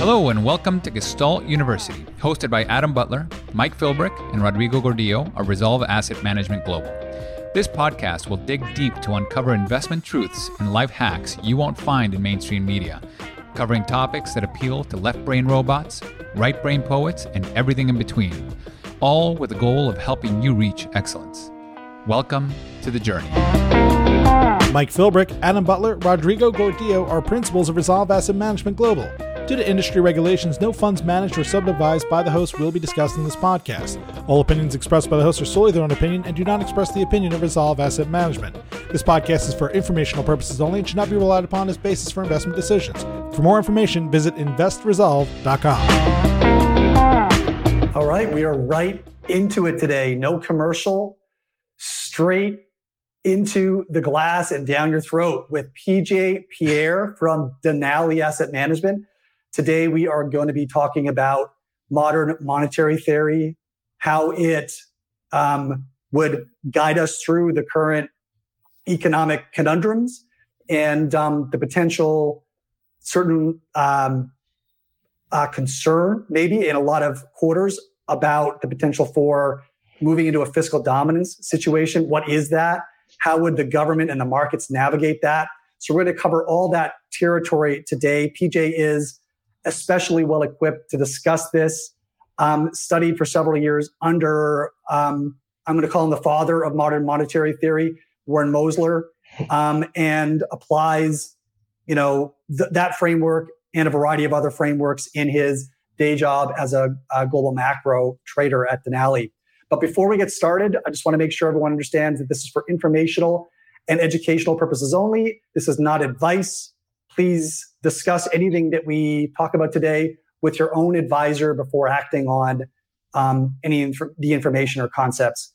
Hello and welcome to Gestalt University, hosted by Adam Butler, Mike Philbrick, and Rodrigo Gordillo of Resolve Asset Management Global. This podcast will dig deep to uncover investment truths and life hacks you won't find in mainstream media, covering topics that appeal to left brain robots, right brain poets, and everything in between, all with the goal of helping you reach excellence. Welcome to the journey. Mike Philbrick, Adam Butler, Rodrigo Gordillo are principals of Resolve Asset Management Global. Due to industry regulations, no funds managed or subadvised by the host will be discussed in this podcast. All opinions expressed by the host are solely their own opinion and do not express the opinion of Resolve Asset Management. This podcast is for informational purposes only and should not be relied upon as basis for investment decisions. For more information, visit investresolve.com. All right, we are right into it today. No commercial, straight into the glass and down your throat with PJ Pierre from Denali Asset Management. Today, we are going to be talking about modern monetary theory, how it um, would guide us through the current economic conundrums, and um, the potential certain um, uh, concern, maybe in a lot of quarters, about the potential for moving into a fiscal dominance situation. What is that? How would the government and the markets navigate that? So we're going to cover all that territory today. PJ is especially well equipped to discuss this. Um, studied for several years under, um, I'm going to call him the father of modern monetary theory, Warren Mosler, um, and applies, you know, th- that framework and a variety of other frameworks in his day job as a, a global macro trader at Denali. But before we get started, I just want to make sure everyone understands that this is for informational and educational purposes only. This is not advice. Please discuss anything that we talk about today with your own advisor before acting on um, any inf- the information or concepts.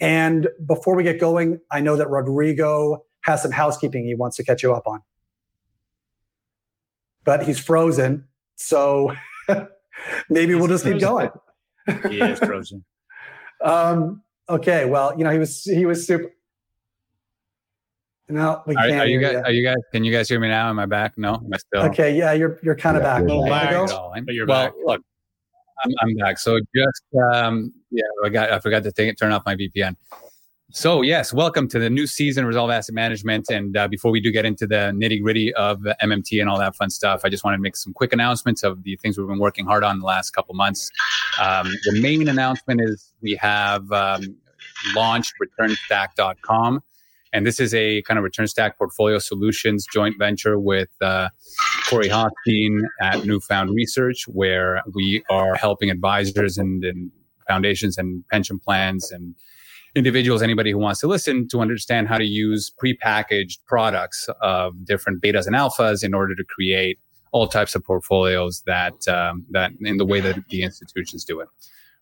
And before we get going, I know that Rodrigo has some housekeeping he wants to catch you up on. But he's frozen, so maybe we'll just keep going. he is frozen. um, okay, well, you know, he was he was super. No, we Are, can't. are you hear guys? Are you guys? Can you guys hear me now? Am I back? No, am I still? Okay, yeah, you're you're kind of Yeah, back. A little back. while Not ago. at all. But you're well, back. look, I'm, I'm back. So just um, yeah, I got I forgot to take, turn off my VPN. So yes, welcome to the new season of Resolve Asset Management. And uh, before we do get into the nitty gritty of MMT and all that fun stuff, I just want to make some quick announcements of the things we've been working hard on the last couple months. Um, the main announcement is we have um, launched ReturnStack.com. And this is a kind of return stack portfolio solutions joint venture with uh, Corey Hoffstein at Newfound Research, where we are helping advisors and, and foundations and pension plans and individuals, anybody who wants to listen, to understand how to use prepackaged products of different betas and alphas in order to create all types of portfolios that um, that in the way that the institutions do it,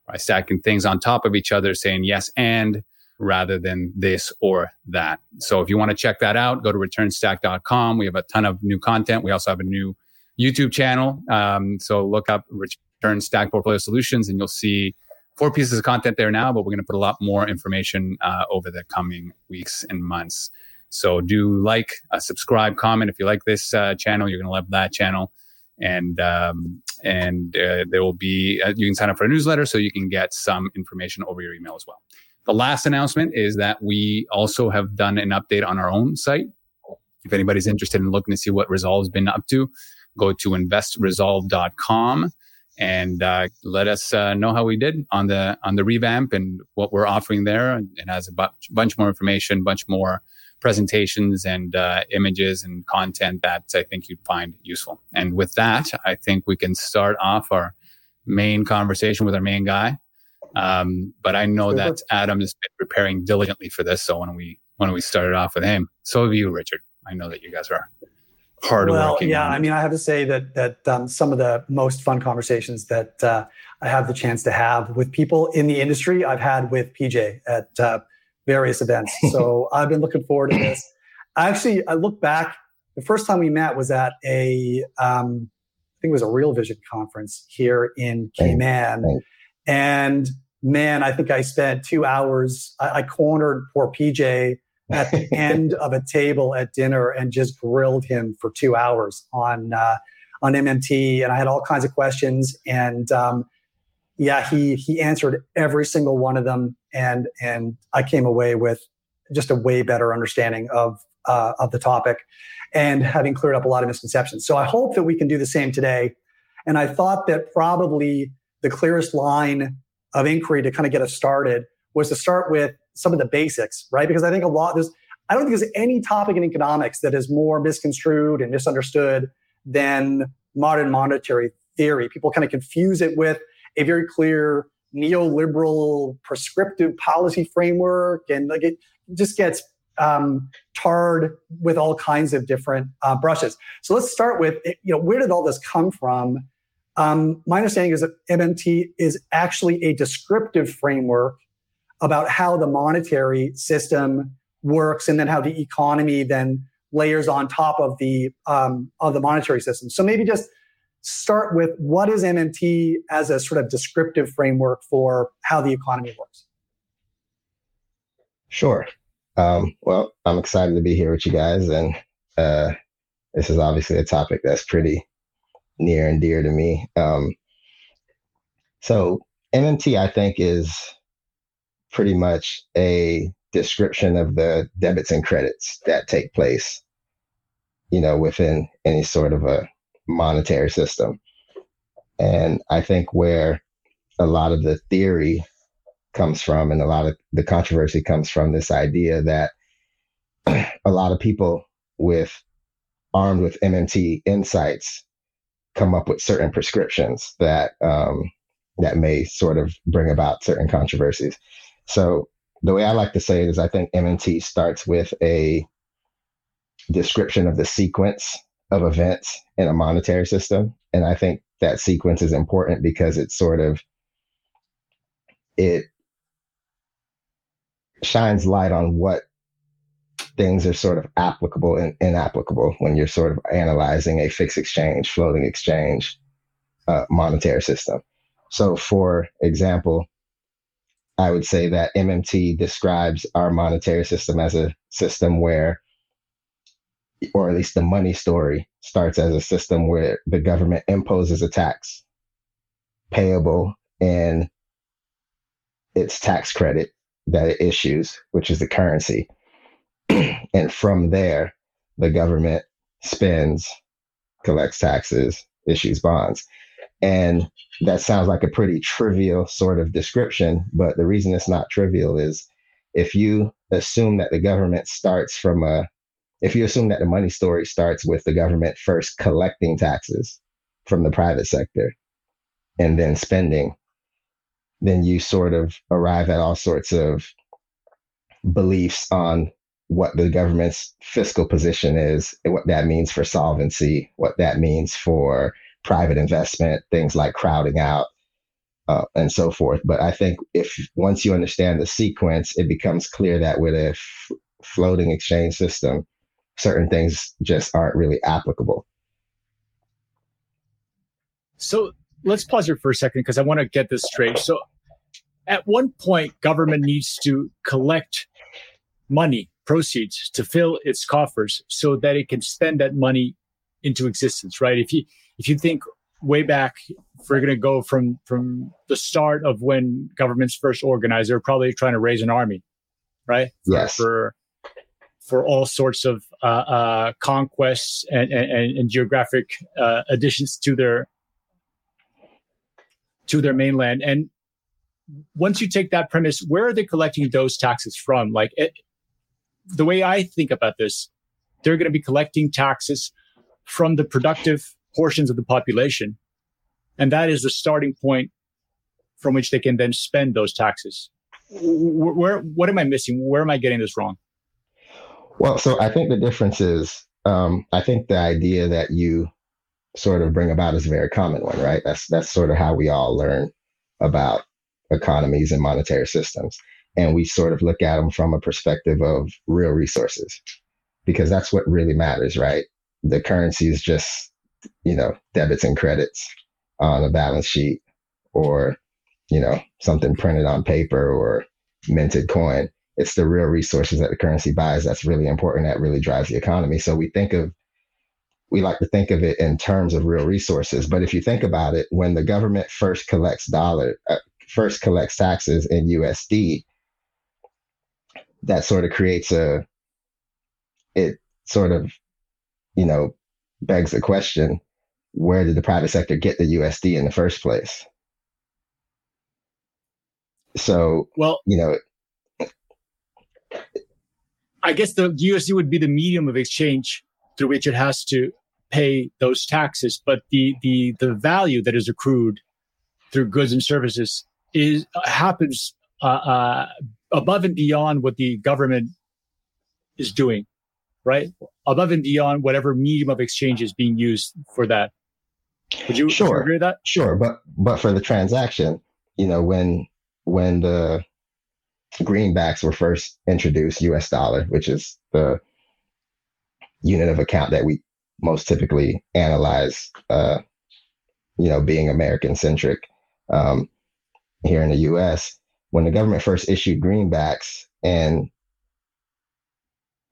by stacking things on top of each other, saying yes and rather than this or that. So if you want to check that out, go to returnstack.com. We have a ton of new content. We also have a new YouTube channel. Um, so look up Return Stack Portfolio Solutions and you'll see four pieces of content there now, but we're going to put a lot more information uh, over the coming weeks and months. So do like, uh, subscribe, comment. If you like this uh, channel, you're going to love that channel. And um, and uh, there will be uh, you can sign up for a newsletter so you can get some information over your email as well. The last announcement is that we also have done an update on our own site. If anybody's interested in looking to see what Resolve's been up to, go to investresolve.com and uh, let us uh, know how we did on the on the revamp and what we're offering there. It has a bunch, bunch more information, bunch more presentations and uh, images and content that I think you'd find useful. And with that, I think we can start off our main conversation with our main guy. Um, but I know Super. that Adam has been preparing diligently for this. So when we when we started off with him, so have you, Richard. I know that you guys are hard well, working. yeah. I mean, I have to say that that um, some of the most fun conversations that uh, I have the chance to have with people in the industry, I've had with PJ at uh, various events. So I've been looking forward to this. I actually, I look back. The first time we met was at a, um, I think it was a Real Vision conference here in Right, Cayman, right. and man, I think I spent two hours. I, I cornered poor PJ at the end of a table at dinner and just grilled him for two hours on uh, on MMT, and I had all kinds of questions. And um, yeah, he he answered every single one of them, and and I came away with just a way better understanding of uh, of the topic, and having cleared up a lot of misconceptions. So I hope that we can do the same today. And I thought that probably the clearest line of inquiry to kind of get us started was to start with some of the basics, right? Because I think a lot there's I don't think there's any topic in economics that is more misconstrued and misunderstood than modern monetary theory. People kind of confuse it with a very clear neoliberal prescriptive policy framework, and like it just gets um, tarred with all kinds of different uh, brushes. So let's start with you know where did all this come from? Um, my understanding is that MMT is actually a descriptive framework about how the monetary system works, and then how the economy then layers on top of the um, of the monetary system. So maybe just start with what is MMT as a sort of descriptive framework for how the economy works. Sure. Um, well, I'm excited to be here with you guys, and uh, this is obviously a topic that's pretty near and dear to me. Um, so MMT, I think, is pretty much a description of the debits and credits that take place, you know, within any sort of a monetary system. And I think where a lot of the theory comes from and a lot of the controversy comes from this idea that a lot of people with armed with MMT insights come up with certain prescriptions that um, that may sort of bring about certain controversies. So the way I like to say it is I think MMT starts with a description of the sequence of events in a monetary system. And I think that sequence is important because it sort of it shines light on what things are sort of applicable and inapplicable when you're sort of analyzing a fixed exchange, floating exchange, uh, monetary system. So, for example, I would say that MMT describes our monetary system as a system where, or at least the money story starts as a system where the government imposes a tax payable in its tax credit that it issues, which is the currency. and from there, the government spends, collects taxes, issues bonds. And that sounds like a pretty trivial sort of description, but the reason it's not trivial is if you assume that the government starts from a, if you assume that the money story starts with the government first collecting taxes from the private sector and then spending, then you sort of arrive at all sorts of beliefs on what the government's fiscal position is, what that means for solvency, what that means for private investment, things like crowding out, uh, and so forth. But I think if once you understand the sequence, it becomes clear that with a f- floating exchange system, certain things just aren't really applicable. So let's pause here for a second because I want to get this straight. So at one point, government needs to collect money, proceeds to fill its coffers so that it can spend that money into existence, right? If you if you think way back, if we're going to go from from the start of when governments first organized, they're probably trying to raise an army, right? Yes. For for all sorts of uh, uh, conquests and, and, and geographic uh, additions to their to their mainland. And once you take that premise, where are they collecting those taxes from? Like it, the way I think about this, they're going to be collecting taxes from the productive portions of the population. And that is the starting point from which they can then spend those taxes. Where, where what am I missing? Where am I getting this wrong? Well, so I think the difference is, um, I think the idea that you sort of bring about is a very common one, right? That's that's sort of how we all learn about economies and monetary systems, and we sort of look at them from a perspective of real resources, because that's what really matters, right? The currency is just you know, debits and credits on a balance sheet or, you know, something printed on paper or minted coin. It's the real resources that the currency buys that's really important, that really drives the economy. So we think of we like to think of it in terms of real resources. But if you think about it, when the government first collects dollar, uh, first collects taxes in USD, that sort of creates a, it sort of, you know, begs the question, where did the private sector get the USD in the first place? So, well, you know, I guess the USD would be the medium of exchange through which it has to pay those taxes, but the the the value that is accrued through goods and services is happens uh, uh, above and beyond what the government is doing, right? Above and beyond whatever medium of exchange is being used for that. Would you, sure. agree with that? Sure, but but for the transaction, you know, when when the greenbacks were first introduced, U.S. dollar, which is the unit of account that we most typically analyze, uh, you know, being American centric um, here in the U.S. When the government first issued greenbacks, and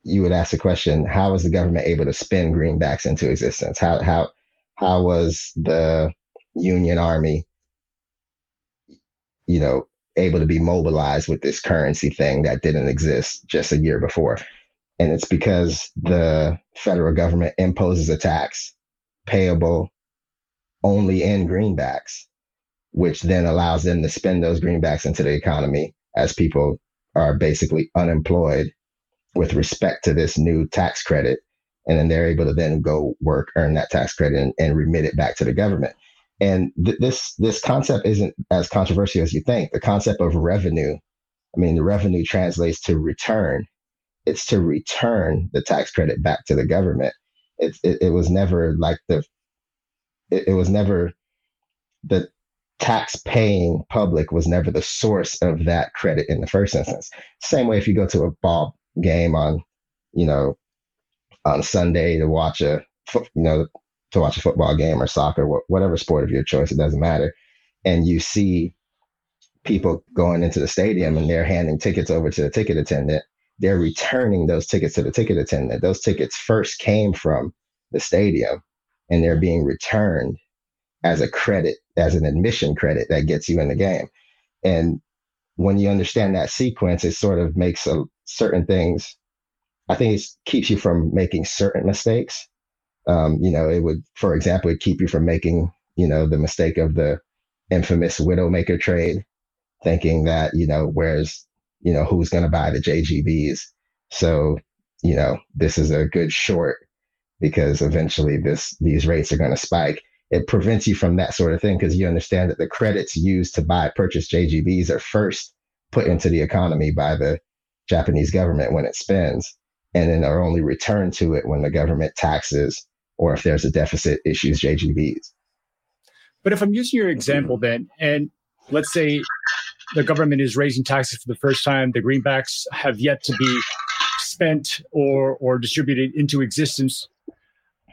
you would ask the question, how was the government able to spin greenbacks into existence? How how how was the Union Army, you know, able to be mobilized with this currency thing that didn't exist just a year before? And it's because the federal government imposes a tax payable only in greenbacks, which then allows them to spend those greenbacks into the economy as people are basically unemployed with respect to this new tax credit. And then they're able to then go work, earn that tax credit, and, and remit it back to the government. And th- this this concept isn't as controversial as you think. The concept of revenue, I mean, the revenue translates to return it's to return the tax credit back to the government. It, it, it was never like the, it, it was never the tax paying public was never the source of that credit in the first instance. Same way if you go to a ball game on, you know, on Sunday to watch a, you know, to watch a football game or soccer, whatever sport of your choice, it doesn't matter. And you see people going into the stadium and they're handing tickets over to the ticket attendant they're returning those tickets to the ticket attendant. Those tickets first came from the stadium and they're being returned as a credit, as an admission credit that gets you in the game. And when you understand that sequence, it sort of makes a, certain things, I think it keeps you from making certain mistakes. Um, you know, it would, for example, it keep you from making, you know, the mistake of the infamous widowmaker trade, thinking that, you know, where's, you know, who's going to buy the JGBs. So, you know, this is a good short because eventually this these rates are going to spike. It prevents you from that sort of thing because you understand that the credits used to buy purchase JGBs are first put into the economy by the Japanese government when it spends, and then are only returned to it when the government taxes or if there's a deficit issues JGBs. But if I'm using your example then, and let's say the government is raising taxes for the first time. The greenbacks have yet to be spent or or distributed into existence.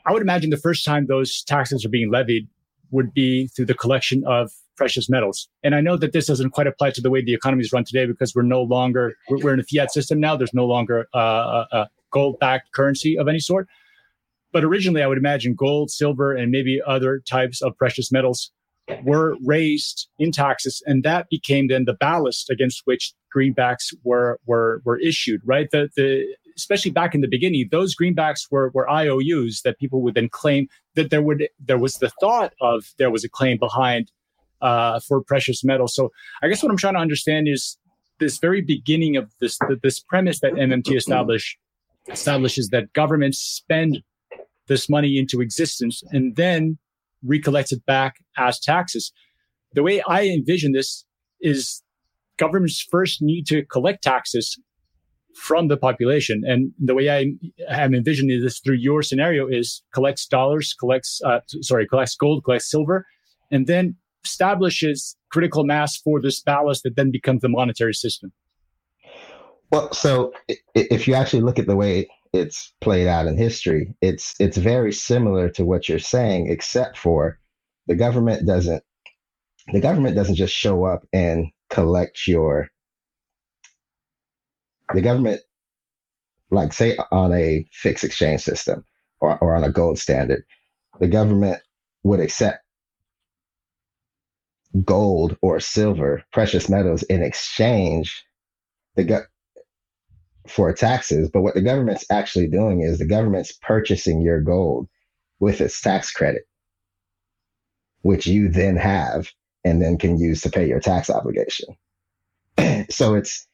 I would imagine the first time those taxes are being levied would be through the collection of precious metals. And I know that this doesn't quite apply to the way the economy is run today because we're no longer we're in a fiat system now. There's no longer uh, a gold-backed currency of any sort. But originally, I would imagine gold, silver, and maybe other types of precious metals were raised in taxes, and that became then the ballast against which greenbacks were were were issued. Right, the the especially back in the beginning, those greenbacks were were IOUs that people would then claim that there would there was the thought of there was a claim behind uh, for precious metals. So I guess what I'm trying to understand is this very beginning of this this premise that MMT established establishes that governments spend this money into existence and then recollects it back as taxes. The way I envision this is governments first need to collect taxes from the population. And the way I am envisioning this through your scenario is collects dollars, collects, uh, sorry, collects gold, collects silver, and then establishes critical mass for this ballast that then becomes the monetary system. Well, so if you actually look at the way it's played out in history. It's it's very similar to what you're saying, except for the government doesn't the government doesn't just show up and collect your the government like say on a fixed exchange system or, or on a gold standard, the government would accept gold or silver, precious metals in exchange the for taxes. But what the government's actually doing is the government's purchasing your gold with its tax credit, which you then have and then can use to pay your tax obligation. so it's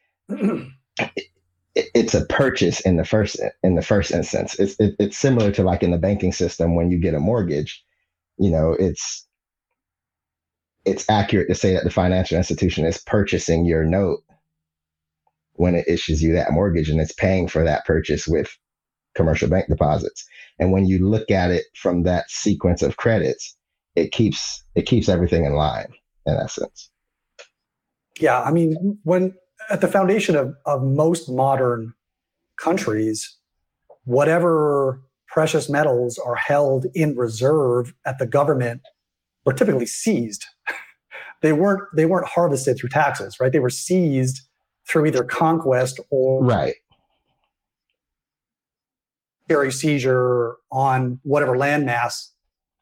it's a purchase in the first in the first instance. It's it, it's similar to like in the banking system when you get a mortgage. You know, it's it's accurate to say that the financial institution is purchasing your note when it issues you that mortgage and it's paying for that purchase with commercial bank deposits. And when you look at it from that sequence of credits, it keeps it keeps everything in line in essence. Yeah, I mean, when at the foundation of, of most modern countries, whatever precious metals are held in reserve at the government were typically seized. they weren't they weren't harvested through taxes, right? They were seized through either conquest or right carry seizure on whatever landmass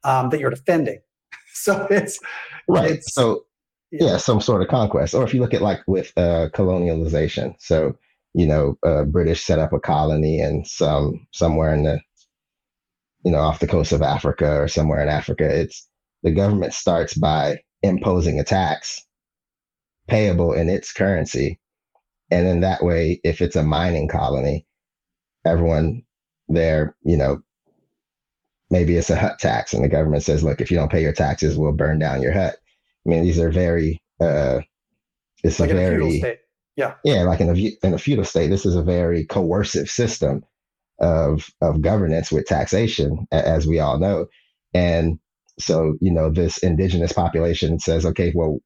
um, that you're defending. So it's right. It's, so yeah, some sort of conquest. Or if you look at like with uh, colonialization, so you know, uh, British set up a colony and some somewhere in the you know off the coast of Africa or somewhere in Africa. It's the government starts by imposing a tax payable in its currency, and then that way, if it's a mining colony, everyone there, you know, maybe it's a hut tax, and the government says, look, if you don't pay your taxes, we'll burn down your hut. I mean, these are very, uh, it's like a very, a yeah, yeah, like in a in a feudal state, this is a very coercive system of of governance with taxation, as we all know, and so you know this indigenous population says, okay, well,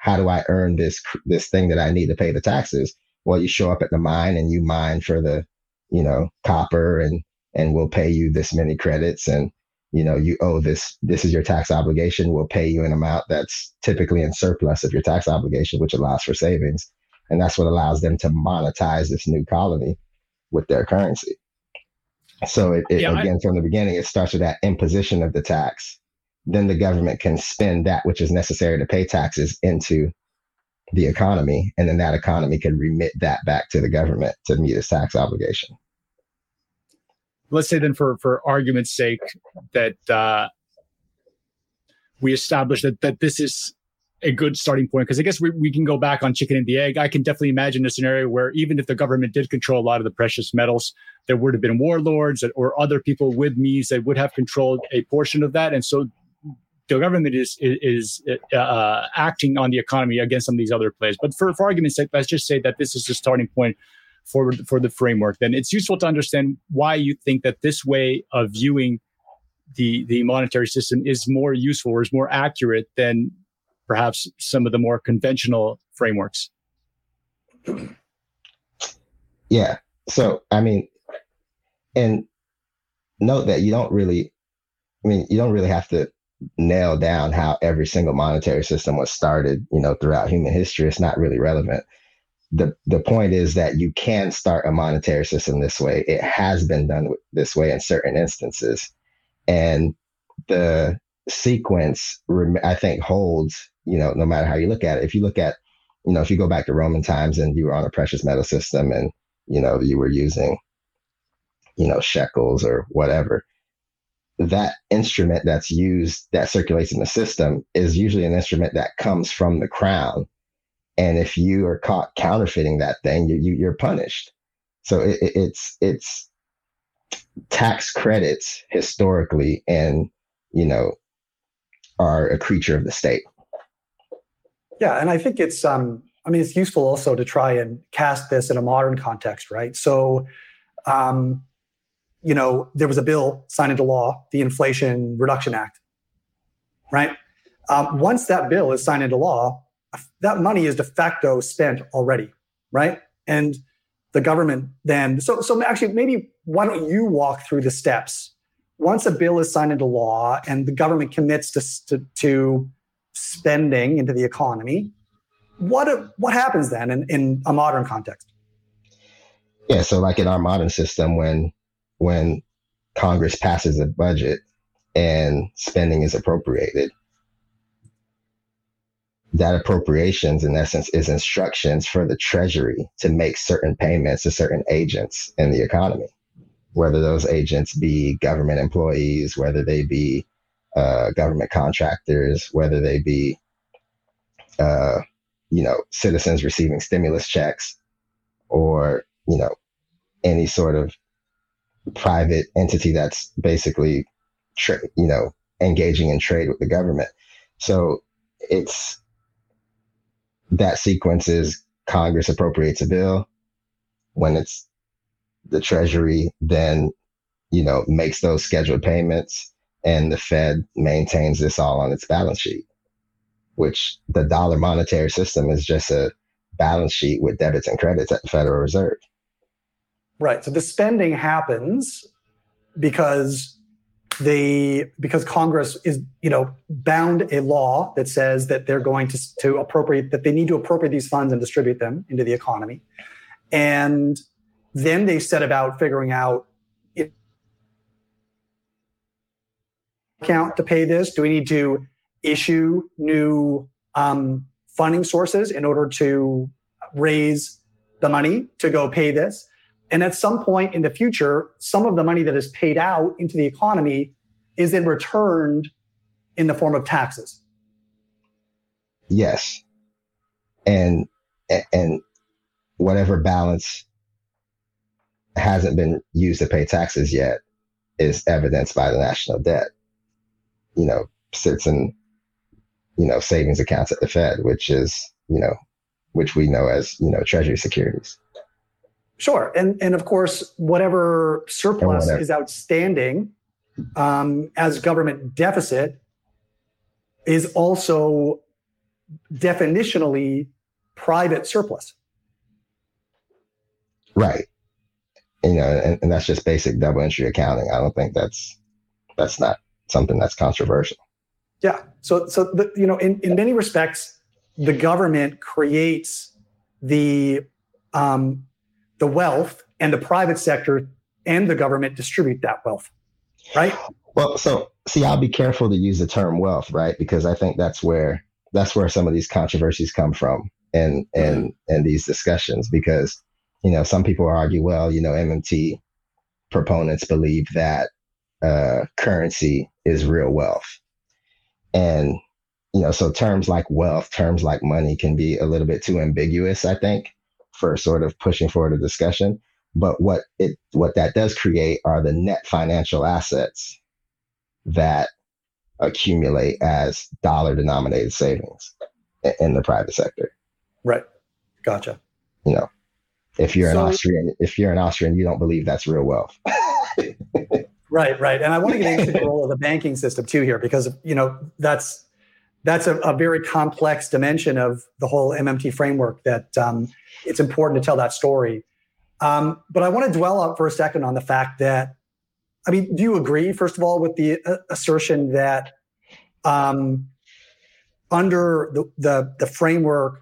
how do I earn this this thing that I need to pay the taxes? Well, you show up at the mine and you mine for the, you know, copper and and we'll pay you this many credits and you know you owe this this is your tax obligation. We'll pay you an amount that's typically in surplus of your tax obligation which allows for savings. And that's what allows them to monetize this new colony with their currency. So it, it yeah, again I, from the beginning it starts with that imposition of the tax then the government can spend that which is necessary to pay taxes into the economy and then that economy can remit that back to the government to meet its tax obligation let's say then for for argument's sake that uh, we establish that that this is a good starting point because I guess we, we can go back on chicken and the egg. I can definitely imagine a scenario where even if the government did control a lot of the precious metals, there would have been warlords or other people with means that would have controlled a portion of that, and so the government is is, uh, acting on the economy against some of these other players. But for, for argument's sake, let's just say that this is the starting point for for the framework, then it's useful to understand why you think that this way of viewing the the monetary system is more useful or is more accurate than perhaps some of the more conventional frameworks. Yeah. So I mean, and note that you don't really, I mean, you don't really have to nail down how every single monetary system was started, you know, throughout human history. It's not really relevant the the point is that you can start a monetary system this way. It has been done this way in certain instances, and the sequence I think holds. You know, no matter how you look at it. If you look at, you know, if you go back to Roman times and you were on a precious metal system and you know you were using, you know, shekels or whatever, that instrument that's used that circulates in the system is usually an instrument that comes from the crown and if you are caught counterfeiting that thing, you, you you're punished. So it, it's it's tax credits historically, and you know, are a creature of the state. Yeah, and I think it's um, I mean, it's useful also to try and cast this in a modern context, right? So, um, you know, there was a bill signed into law, the Inflation Reduction Act, right? Um, once that bill is signed into law, that money is de facto spent already, right? And the government then, so, so actually, maybe why don't you walk through the steps? Once a bill is signed into law and the government commits to, to, to spending into the economy, what, what happens then in, in a modern context? Yeah, so like in our modern system, when when Congress passes a budget and spending is appropriated, that appropriations in essence is instructions for the treasury to make certain payments to certain agents in the economy whether those agents be government employees whether they be uh, government contractors whether they be uh, you know citizens receiving stimulus checks or you know any sort of private entity that's basically tra- you know engaging in trade with the government so it's that sequence is Congress appropriates a bill. When it's the Treasury, then you know makes those scheduled payments, and the Fed maintains this all on its balance sheet. Which the dollar monetary system is just a balance sheet with debits and credits at the Federal Reserve. Right. So the spending happens because they because Congress is you know bound a law that says that they're going to to appropriate that they need to appropriate these funds and distribute them into the economy, and then they set about figuring out account to pay this. Do we need to issue new um, funding sources in order to raise the money to go pay this? And at some point in the future, some of the money that is paid out into the economy is then returned in the form of taxes. Yes. And and whatever balance hasn't been used to pay taxes yet is evidenced by the national debt. You know, sits in you know savings accounts at the Fed, which is you know which we know as you know treasury securities. Sure, and and of course, whatever surplus whatever. is outstanding um, as government deficit is also definitionally private surplus. Right. You know, and, and that's just basic double entry accounting. I don't think that's that's not something that's controversial. Yeah. So so the, you know, in, in many respects, the government creates the um, the wealth and the private sector and the government distribute that wealth right? Well so see i'll be careful to use the term wealth right? Because i think that's where that's where some of these controversies come from and and and these discussions because you know some people argue well you know mmt proponents believe that uh, currency is real wealth. And you know so terms like wealth terms like money can be a little bit too ambiguous i think for sort of pushing forward a discussion. But what it what that does create are the net financial assets that accumulate as dollar denominated savings in the private sector. Right. Gotcha. You know, if you're so, an Austrian, if you're an Austrian, you don't believe that's real wealth. right, right. And I want to get into the role of the banking system too here, because you know that's that's a, a very complex dimension of the whole MMT framework that um, it's important to tell that story. Um, but I want to dwell out for a second on the fact that, I mean, do you agree, first of all, with the uh, assertion that um, under the, the, the framework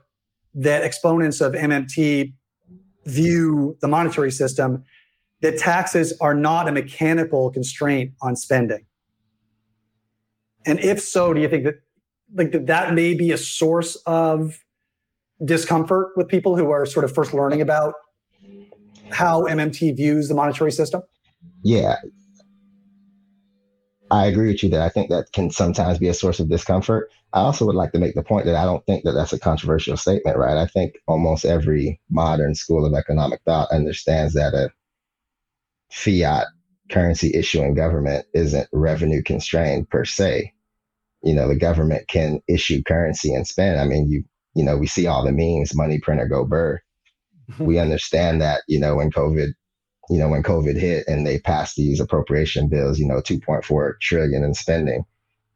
that exponents of MMT view the monetary system, that taxes are not a mechanical constraint on spending? And if so, do you think that like that, that may be a source of discomfort with people who are sort of first learning about how MMT views the monetary system? Yeah. I agree with you that I think that can sometimes be a source of discomfort. I also would like to make the point that I don't think that that's a controversial statement, right? I think almost every modern school of economic thought understands that a fiat currency issuing government isn't revenue constrained per se. You know, the government can issue currency and spend. I mean, you you know, we see all the memes, money printer go burr. we understand that, you know, when COVID, you know, when COVID hit and they passed these appropriation bills, you know, 2.4 trillion in spending,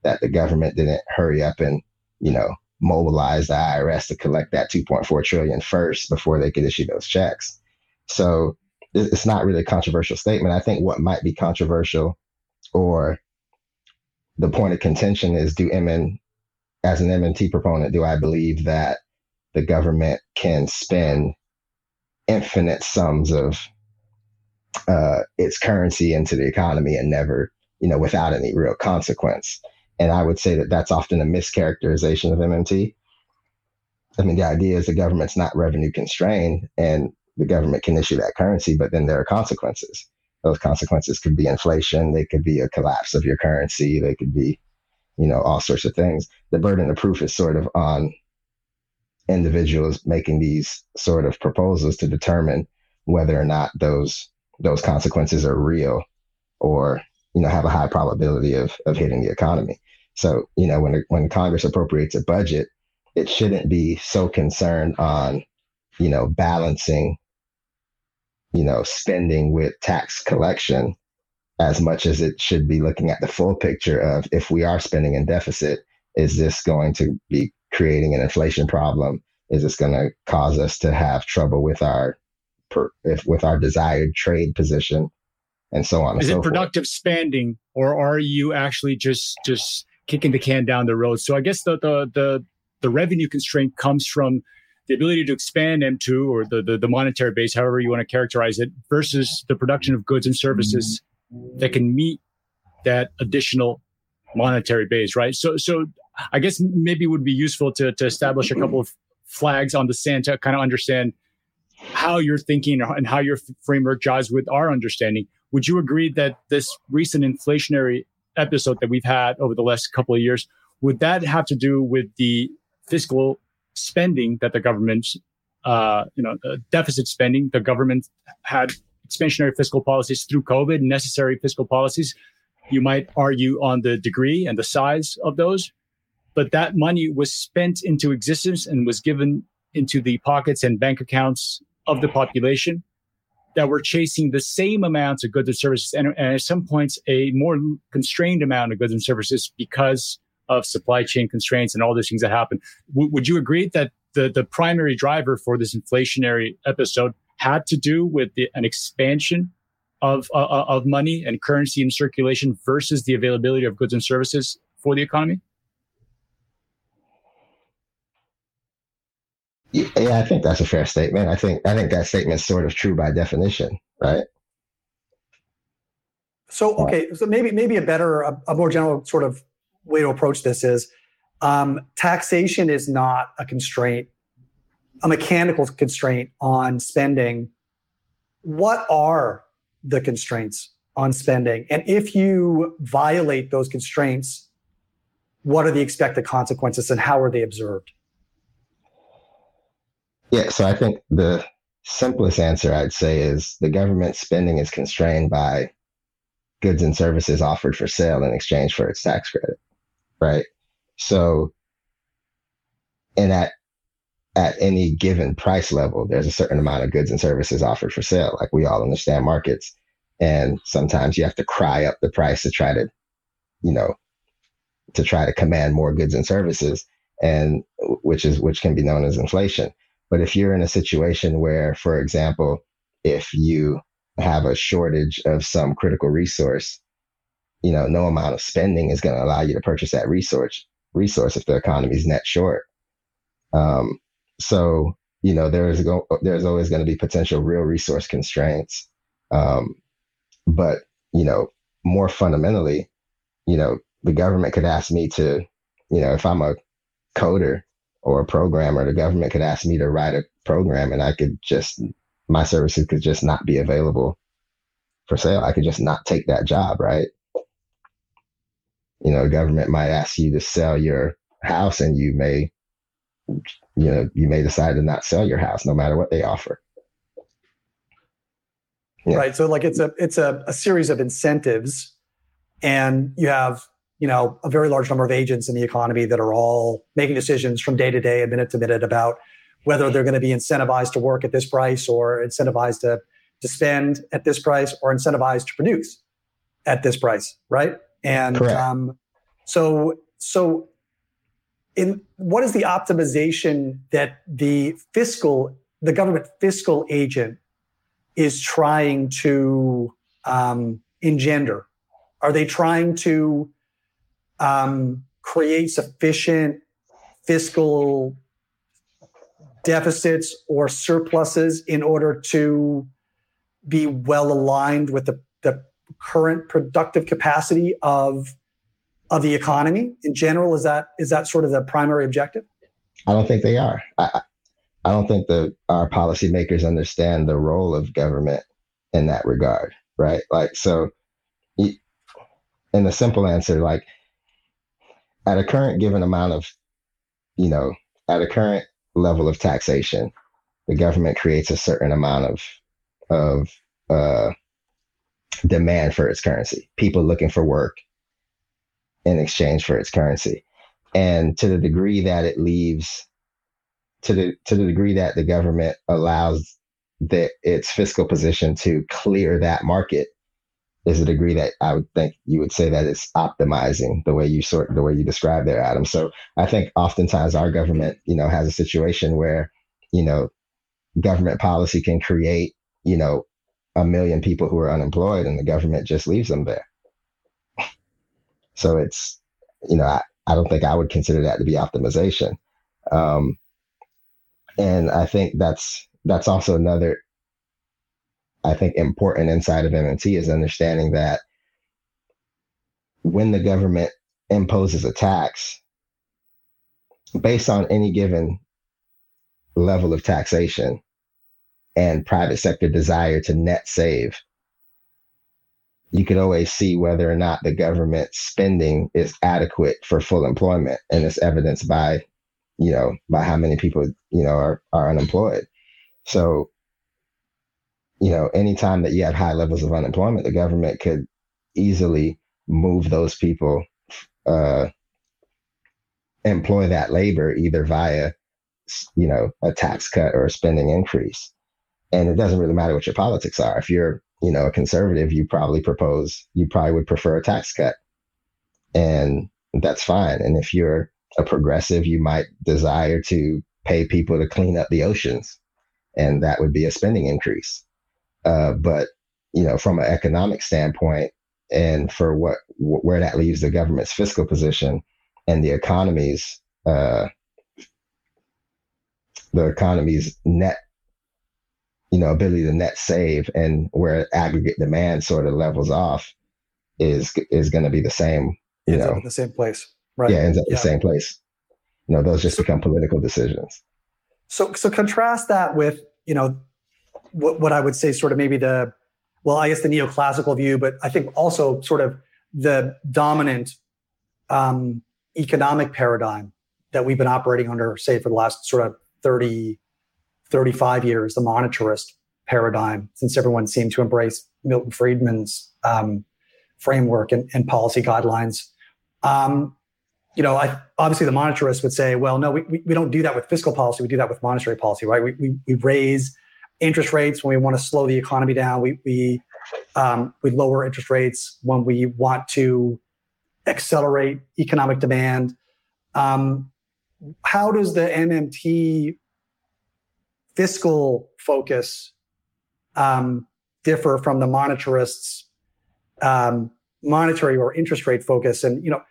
that the government didn't hurry up and, you know, mobilize the IRS to collect that 2.4 trillion first before they could issue those checks. So it's not really a controversial statement. I think what might be controversial or the point of contention is do MN as an MMT proponent, do I believe that the government can spend infinite sums of uh, its currency into the economy and never, you know, without any real consequence. And I would say that that's often a mischaracterization of MMT. I mean, the idea is the government's not revenue constrained and the government can issue that currency, but then there are consequences. Those consequences could be inflation, they could be a collapse of your currency, they could be, you know, all sorts of things. The burden of proof is sort of on individuals making these sort of proposals to determine whether or not those those consequences are real or you know have a high probability of of hitting the economy. So you know when when Congress appropriates a budget, it shouldn't be so concerned on you know balancing you know spending with tax collection as much as it should be looking at the full picture of if we are spending in deficit is this going to be creating an inflation problem is this going to cause us to have trouble with our per, if, with our desired trade position and so on. Is it so productive forth. spending, or are you actually just just kicking the can down the road? So I guess the the the, the revenue constraint comes from the ability to expand M2 or the, the, the monetary base, however you want to characterize it, versus the production of goods and services mm-hmm. that can meet that additional monetary base, right? So so I guess maybe it would be useful to to establish a couple of flags on the sand to kind of understand how you're thinking and how your framework jives with our understanding. Would you agree that this recent inflationary episode that we've had over the last couple of years would that have to do with the fiscal spending that the government, uh, you know, deficit spending? The government had expansionary fiscal policies through COVID, necessary fiscal policies. You might argue on the degree and the size of those, but that money was spent into existence and was given into the pockets and bank accounts of the population that were chasing the same amounts of goods and services and, and, at some points a more constrained amount of goods and services because of supply chain constraints and all those things that happen. W- would you agree that the, the primary driver for this inflationary episode had to do with the, an expansion of, uh, uh of money and currency in circulation versus the availability of goods and services for the economy? Yeah, I think that's a fair statement. I think I think that statement's sort of true by definition, right? So okay, so maybe maybe a better, a, a more general sort of way to approach this is um, taxation is not a constraint, a mechanical constraint on spending. What are the constraints on spending? And if you violate those constraints, what are the expected consequences and how are they observed? Yeah, so I think the simplest answer I'd say is the government spending is constrained by goods and services offered for sale in exchange for its tax credit, right? So, and at at any given price level, there's a certain amount of goods and services offered for sale. Like we all understand markets, and sometimes you have to cry up the price to try to, you know, to try to command more goods and services, and which is which can be known as inflation. But if you're in a situation where, for example, if you have a shortage of some critical resource, you know, no amount of spending is going to allow you to purchase that resource resource if the economy is net short. Um, so, you know, there is go, there's always going to be potential real resource constraints. Um, but, you know, more fundamentally, you know, the government could ask me to, you know, if I'm a coder or a programmer, the government could ask me to write a program and I could just, my services could just not be available for sale. I could just not take that job, right? You know, government might ask you to sell your house and you may, you know, you may decide to not sell your house no matter what they offer. Yeah. Right. So like it's a it's a, a series of incentives and you have you know, a very large number of agents in the economy that are all making decisions from day to day and minute to minute about whether they're going to be incentivized to work at this price or incentivized to, to spend at this price or incentivized to produce at this price, right? And um, so, so in what is the optimization that the fiscal, the government fiscal agent is trying to um, engender? Are they trying to um, create sufficient fiscal deficits or surpluses in order to be well aligned with the, the current productive capacity of of the economy in general? Is that is that sort of the primary objective? I don't think they are. I, I don't think that our policymakers understand the role of government in that regard, right? Like, so, in the simple answer, like, at a current given amount of, you know, at a current level of taxation, the government creates a certain amount of of uh, demand for its currency. People looking for work in exchange for its currency, and to the degree that it leaves, to the to the degree that the government allows that its fiscal position to clear that market is a degree that I would think you would say that it's optimizing the way you sort the way you describe there, Adam. So I think oftentimes our government, you know, has a situation where, you know, government policy can create, you know, a million people who are unemployed and the government just leaves them there. So it's, you know, I, I don't think I would consider that to be optimization. Um, and I think that's that's also another I think important inside of MMT is understanding that when the government imposes a tax based on any given level of taxation and private sector desire to net save, you could always see whether or not the government spending is adequate for full employment. And it's evidenced by, you know, by how many people, you know, are, are unemployed. So you know, anytime that you have high levels of unemployment, the government could easily move those people, uh, employ that labor either via, you know, a tax cut or a spending increase. And it doesn't really matter what your politics are. If you're, you know, a conservative, you probably propose, you probably would prefer a tax cut. And that's fine. And if you're a progressive, you might desire to pay people to clean up the oceans. And that would be a spending increase uh, but you know, from an economic standpoint, and for what where that leaves the government's fiscal position and the economy's uh, the economy's net you know ability to net save and where aggregate demand sort of levels off is is going to be the same you ends know? the same place. Right. Yeah ends up yeah. the same place. You know those just become political decisions. So so contrast that with you know what, what I would say sort of maybe the, well, I guess the neoclassical view, but I think also sort of the dominant um, economic paradigm that we've been operating under, say, for the last sort of 30, 35 years, the monetarist paradigm, since everyone seemed to embrace Milton Friedman's um, framework and, and, policy guidelines. Um, you know, I, obviously the monetarists would say, well, no, we, we, don't do that with fiscal policy. We do that with monetary policy, right? We, we, we raise interest rates when we want to slow the economy down. We we um, we lower interest rates when we want to accelerate economic demand. Um, how does the MMT fiscal focus um, differ from the monetarists' um, monetary or interest rate focus? And you know,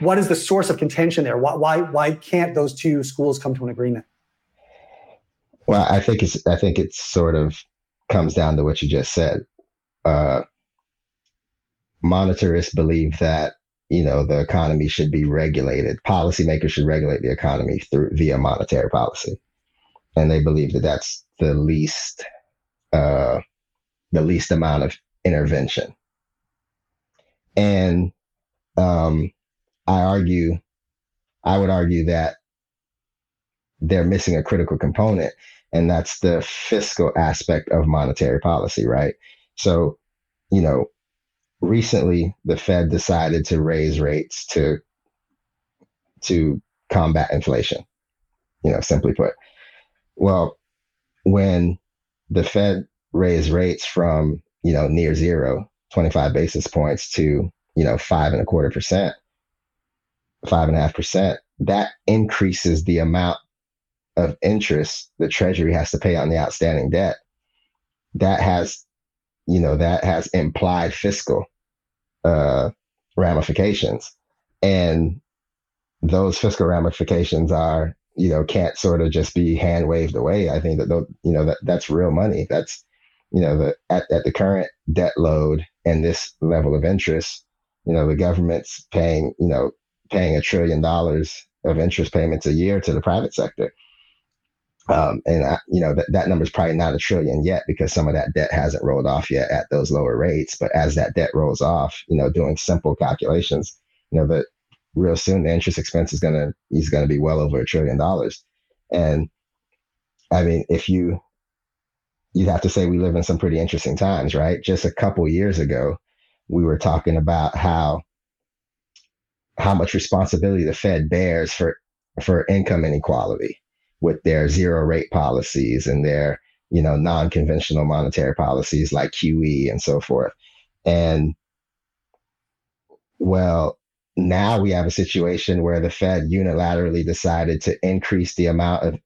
what is the source of contention there? Why why why can't those two schools come to an agreement? Well, I think it's I think it sort of comes down to what you just said. Uh, monetarists believe that you know the economy should be regulated. Policymakers should regulate the economy through via monetary policy, and they believe that that's the least uh, the least amount of intervention. And um, I argue, I would argue that they're missing a critical component and that's the fiscal aspect of monetary policy, right? So, you know, recently the Fed decided to raise rates to to combat inflation. You know, simply put. Well, when the Fed raised rates from, you know, near zero, 25 basis points to, you know, five and a quarter percent, five and a half percent, that increases the amount of interest the treasury has to pay on the outstanding debt. That has you know that has implied fiscal uh, ramifications. And those fiscal ramifications are you know can't sort of just be hand waved away i think that you know that that's real money that's you know, the at, at the current debt load and this level of interest, you know, the government's paying, you know, paying a trillion dollars of interest payments a year to the private sector. Um, and I, you know that that number is probably not a trillion yet because some of that debt hasn't rolled off yet at those lower rates. But as that debt rolls off, you know, doing simple calculations, you know, that real soon the interest expense is gonna is gonna be well over a trillion dollars. And I mean, if you you'd have to say we live in some pretty interesting times, right? Just a couple years ago, we were talking about how how much responsibility the Fed bears for for income inequality with their zero rate policies and their you know non-conventional monetary policies like QE and so forth. And well, now we have a situation where the Fed unilaterally decided to increase the amount of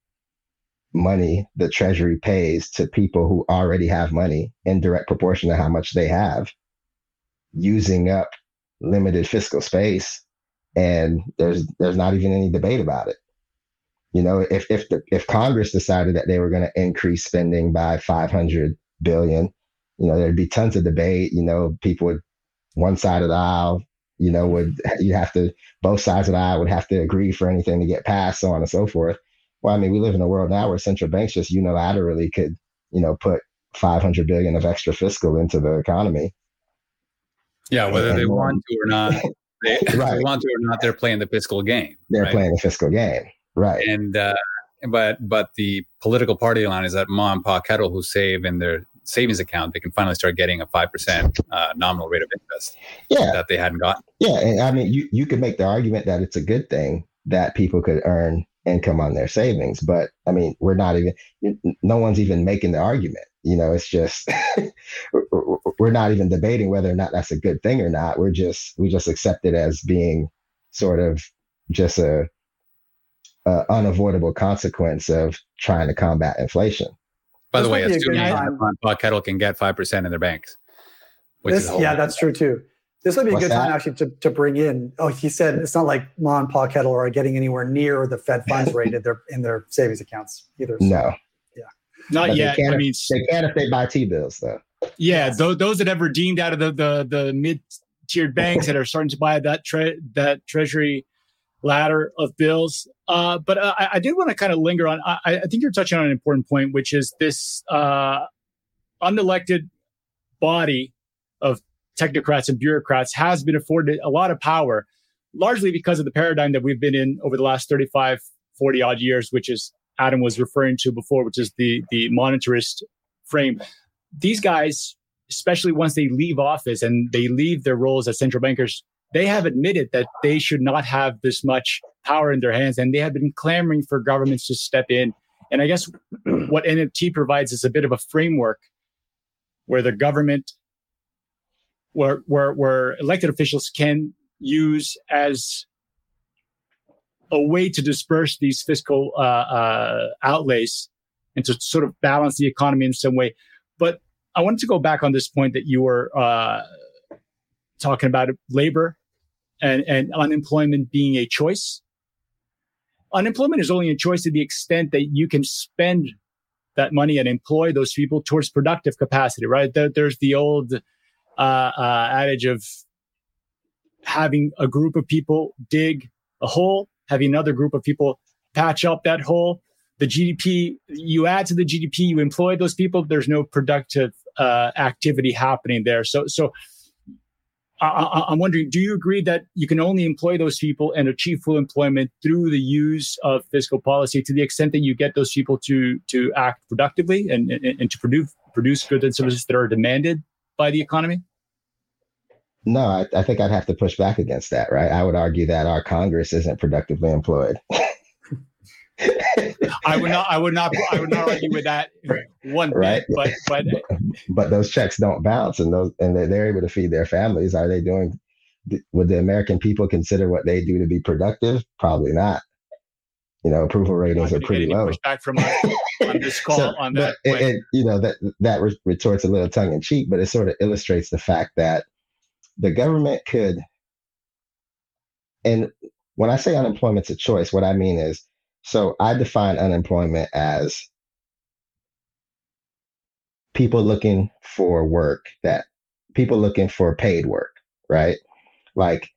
money the Treasury pays to people who already have money in direct proportion to how much they have, using up limited fiscal space, and there's there's not even any debate about it. You know, if if the if Congress decided that they were going to increase spending by 500 billion, you know, there'd be tons of debate. You know, people would one side of the aisle, you know, would you have to both sides of the aisle would have to agree for anything to get passed, so on and so forth. Well, I mean, we live in a world now where central banks just unilaterally could, you know, put 500 billion of extra fiscal into the economy. Yeah, whether and, they want to or not, they, right. they want to or not, they're playing the fiscal game. They're right? playing the fiscal game. Right. And uh, but but the political party line is that mom and pa kettle who save in their savings account, they can finally start getting a five percent uh, nominal rate of interest. Yeah. That they hadn't gotten. Yeah, and I mean, you you could make the argument that it's a good thing that people could earn income on their savings, but I mean, we're not even. No one's even making the argument. You know, it's just we're not even debating whether or not that's a good thing or not. We're just we just accept it as being sort of just a uh, unavoidable consequence of trying to combat inflation. By the way, assuming that Kettle can get five percent in their banks. This, yeah, that's true too. This would be What's a good that? time actually to, to bring in. Oh, he said it's not like Ma and Pa Kettle are getting anywhere near the Fed funds rate in their in their savings accounts either. So, no, yeah, not but yet. I mean, they can if they buy T bills though. Yeah, yes. those, those that have redeemed out of the the, the mid tiered banks that are starting to buy that tre- that Treasury ladder of bills. Uh, but uh, I, I, did want to kind of linger on. I, I, think you're touching on an important point, which is this uh, unelected body of technocrats and bureaucrats has been afforded a lot of power, largely because of the paradigm that we've been in over the last 35, 40 odd years, which is Adam was referring to before, which is the the monetarist frame. These guys, especially once they leave office and they leave their roles as central bankers, they have admitted that they should not have this much power in their hands and they have been clamoring for governments to step in. And I guess what MMT provides is a bit of a framework where the government, where, where, where elected officials can use as a way to disperse these fiscal uh, uh, outlays and to sort of balance the economy in some way. But I wanted to go back on this point that you were uh, talking about labor and, and unemployment being a choice. Unemployment is only a choice to the extent that you can spend that money and employ those people towards productive capacity, right? There, there's the old uh, uh, adage of having a group of people dig a hole, having another group of people patch up that hole. The GDP, you add to the GDP, you employ those people. There's no productive uh, activity happening there. So, so I, am wondering, do you agree that you can only employ those people and achieve full employment through the use of fiscal policy to the extent that you get those people to to act productively and, and, and to produce produce goods and services that are demanded by the economy? No, I, I think I'd have to push back against that, right? I would argue that our Congress isn't productively employed. I would not. I would not. I would not argue with that one right. Bit, but but but those checks don't bounce, and those and they're able to feed their families. Are they doing? Would the American people consider what they do to be productive? Probably not. You know, approval ratings are pretty low. Back from on this call so, on that. But, and, you know that that retorts a little tongue in cheek, but it sort of illustrates the fact that the government could. And when I say unemployment's a choice, what I mean is so I define unemployment as people looking for work that people looking for paid work, right? Like,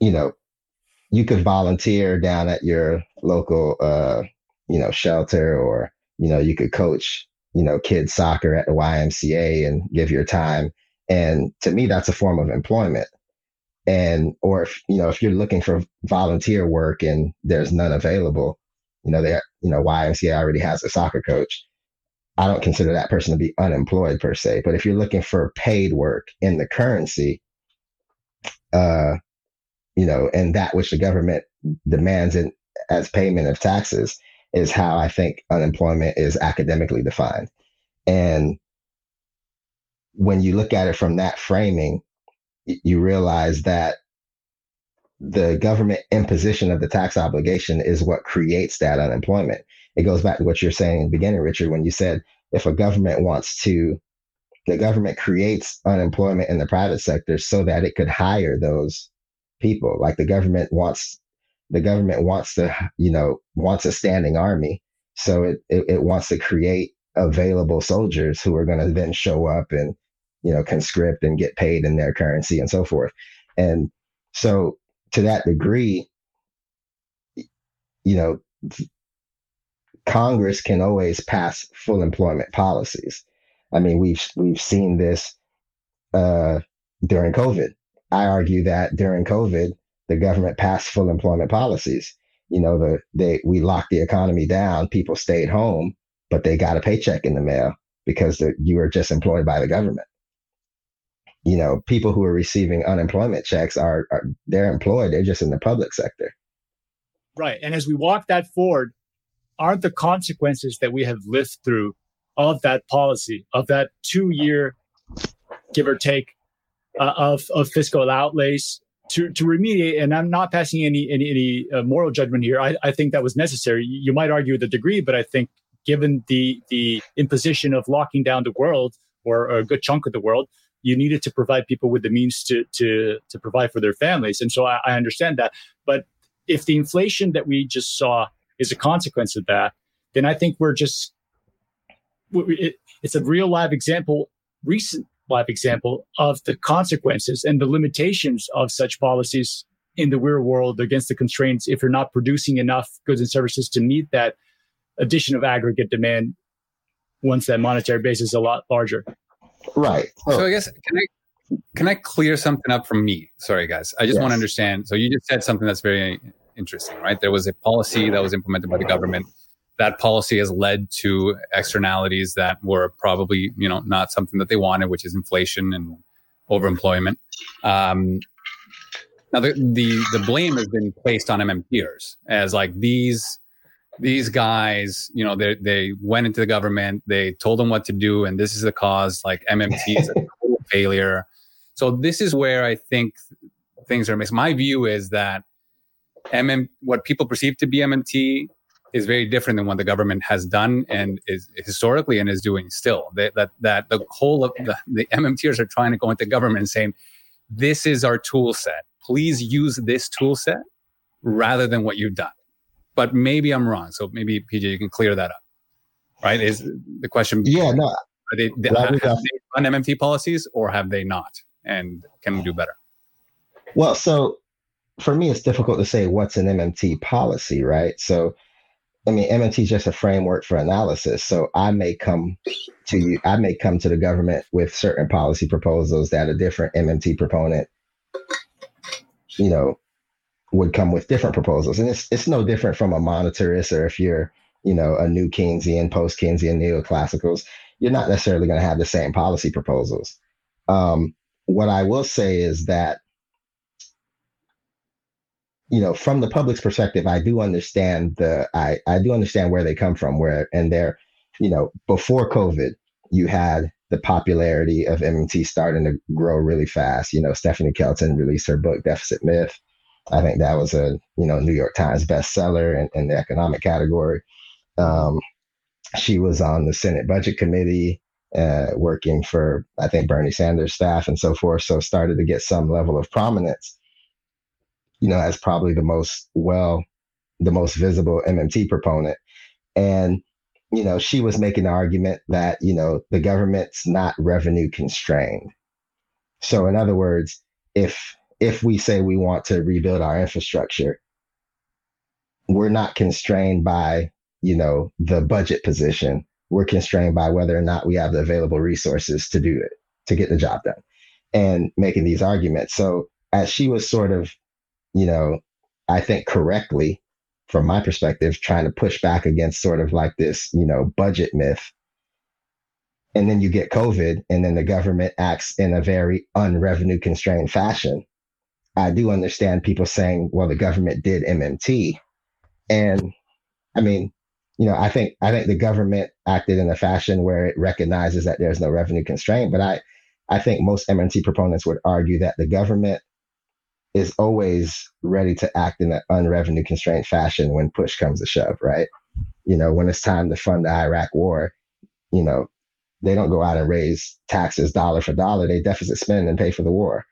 you know, you could volunteer down at your local, uh, you know, shelter or, you know, you could coach, you know, kids soccer at the YMCA and give your time. And to me, that's a form of employment. And, or if, you know, if you're looking for volunteer work and there's none available, you know, they, you know, YMCA already has a soccer coach. I don't consider that person to be unemployed per se. But if you're looking for paid work in the currency, uh, you know, and that which the government demands in, as payment of taxes is how I think unemployment is academically defined. And when you look at it from that framing, you realize that the government imposition of the tax obligation is what creates that unemployment. It goes back to what you're saying in the beginning, Richard, when you said if a government wants to, the government creates unemployment in the private sector so that it could hire those people. Like the government wants the government wants to, you know, wants a standing army. So it, it, it wants to create available soldiers who are going to then show up and, you know, conscript and get paid in their currency and so forth. And so to that degree, you know, Congress can always pass full employment policies. I mean, we've we've seen this uh, during COVID. I argue that during COVID, the government passed full employment policies. You know, the they we locked the economy down. People stayed home, but they got a paycheck in the mail because the, you were just employed by the government. You know, people who are receiving unemployment checks are, are they're employed. They're just in the public sector. Right, and as we walk that forward, aren't the consequences that we have lived through of that policy of that two year, give or take, uh, of of fiscal outlays to to remediate. And I'm not passing any any, any uh, moral judgment here. I, I think that was necessary. You might argue the degree, but I think given the the imposition of locking down the world or a good chunk of the world, you needed to provide people with the means to to to provide for their families. And so I, I understand that. But if the inflation that we just saw is a consequence of that, then I think we're just it, it's a real live example, recent live example of the consequences and the limitations of such policies in the real world against the constraints if you're not producing enough goods and services to meet that addition of aggregate demand once that monetary base is a lot larger. Right. Oh. So I guess can I can I clear something up from me? Sorry guys. I just yes. want to understand. So you just said something that's very interesting, right? There was a policy that was implemented by the government that policy has led to externalities that were probably you know not something that they wanted, which is inflation and overemployment. Um, now the, the the blame has been placed on MMTers as like these these guys, you know, they they went into the government, they told them what to do, and this is the cause. Like MMT is a total failure. So this is where I think things are mixed. My view is that MM, what people perceive to be MMT is very different than what the government has done and is historically and is doing still. That that, that the whole of the, the MMTers are trying to go into government and saying, "This is our tool set. Please use this tool set rather than what you've done." But maybe I'm wrong. So maybe PJ, you can clear that up. Right? Is the question? Yeah, no. Are they, they have they done MMT policies or have they not? And can we do better? Well, so for me, it's difficult to say what's an MMT policy, right? So I mean, MMT is just a framework for analysis. So I may come to you, I may come to the government with certain policy proposals that a different MMT proponent, you know, would come with different proposals. And it's it's no different from a monetarist or if you're, you know, a new Keynesian, post Keynesian neoclassicals, you're not necessarily going to have the same policy proposals. Um, what I will say is that you know, from the public's perspective, I do understand the I I do understand where they come from. Where and they're, you know, before COVID, you had the popularity of MMT starting to grow really fast. You know, Stephanie Kelton released her book Deficit Myth. I think that was a you know New York Times bestseller in, in the economic category. Um, she was on the Senate Budget Committee, uh, working for I think Bernie Sanders staff and so forth. So started to get some level of prominence you know, as probably the most well, the most visible MMT proponent. And you know, she was making the argument that, you know, the government's not revenue constrained. So in other words, if if we say we want to rebuild our infrastructure, we're not constrained by, you know, the budget position. We're constrained by whether or not we have the available resources to do it, to get the job done and making these arguments. So as she was sort of, you know, I think correctly from my perspective, trying to push back against sort of like this, you know, budget myth. And then you get COVID, and then the government acts in a very unrevenue constrained fashion. I do understand people saying, well, the government did MMT. And I mean, you know, I think I think the government acted in a fashion where it recognizes that there's no revenue constraint. But I I think most MMT proponents would argue that the government is always ready to act in an unrevenue constrained fashion when push comes to shove, right? You know, when it's time to fund the Iraq war, you know, they don't go out and raise taxes dollar for dollar. They deficit spend and pay for the war.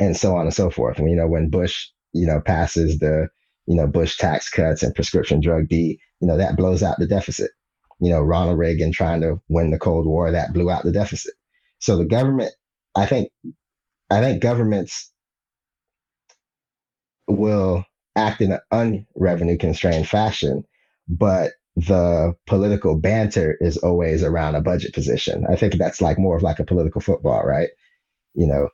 And so on and so forth. And, you know, when Bush, you know, passes the, you know, Bush tax cuts and prescription drug D, you know, that blows out the deficit. You know, Ronald Reagan trying to win the Cold War, that blew out the deficit. So the government, I think, I think governments will act in an unrevenue constrained fashion, but the political banter is always around a budget position. I think that's like more of like a political football, right? You know,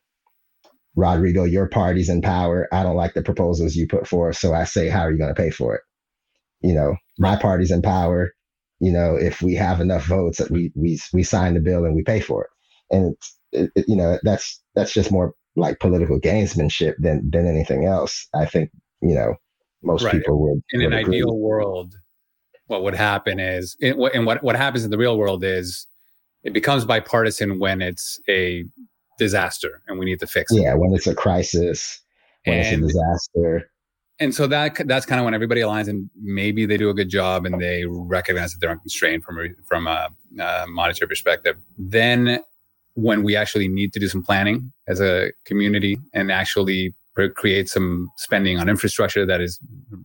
Rodrigo, your party's in power. I don't like the proposals you put forth. So I say, how are you going to pay for it? You know, my party's in power. You know, if we have enough votes that we we we sign the bill and we pay for it. And it, it, you know, that's that's just more like political gamesmanship than than anything else. I think you know most right. people would. In would an agree. ideal world, what would happen is, and what what happens in the real world is, it becomes bipartisan when it's a disaster and we need to fix it. Yeah, when it's a crisis, when and, it's a disaster. And so that that's kind of when everybody aligns and maybe they do a good job and they recognize that they're unconstrained from from a, a monetary perspective. Then when we actually need to do some planning as a community and actually create some spending on infrastructure that is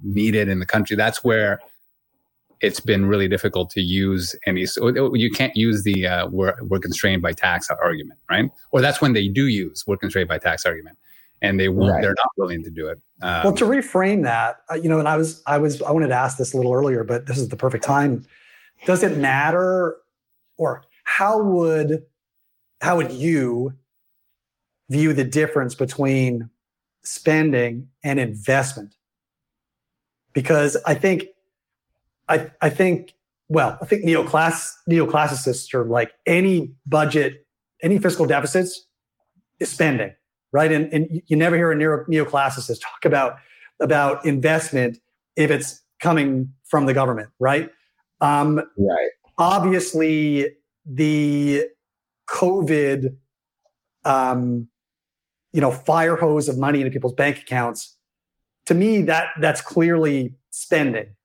needed in the country, that's where it's been really difficult to use any. So you can't use the uh, we're, we're constrained by tax argument, right? Or that's when they do use we're constrained by tax argument, and they won't. Right. They're not willing to do it. Um, well, to reframe that, uh, you know, and I was I was I wanted to ask this a little earlier, but this is the perfect time. Does it matter, or how would how would you view the difference between spending and investment? Because I think, I, I think, well, I think neoclass, neoclassicists are like any budget, any fiscal deficits is spending, right? And, and you never hear a neo, neoclassicist talk about, about investment if it's coming from the government, right? Um, right. Obviously, the COVID, um, you know, fire hose of money into people's bank accounts. To me, that that's clearly spending,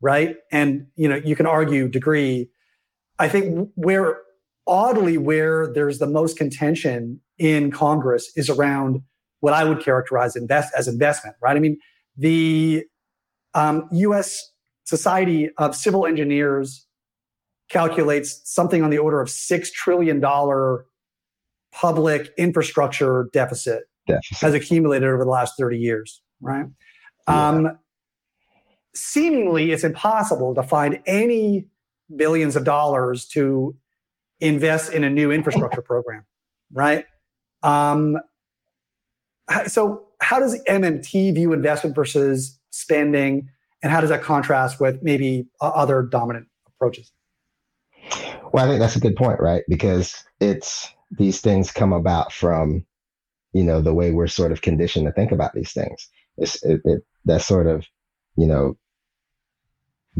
right? And you know, you can argue degree. I think where oddly where there's the most contention in Congress is around what I would characterize invest as investment, right? I mean, the um, U.S. Society of Civil Engineers calculates something on the order of $6 trillion public infrastructure deficit, deficit. has accumulated over the last 30 years, right? Yeah. Um, seemingly, it's impossible to find any billions of dollars to invest in a new infrastructure program, right? Um, so, how does MMT view investment versus spending, and how does that contrast with maybe other dominant approaches? Well, I think that's a good point, right? Because it's these things come about from, you know, the way we're sort of conditioned to think about these things. It's it, it that sort of, you know,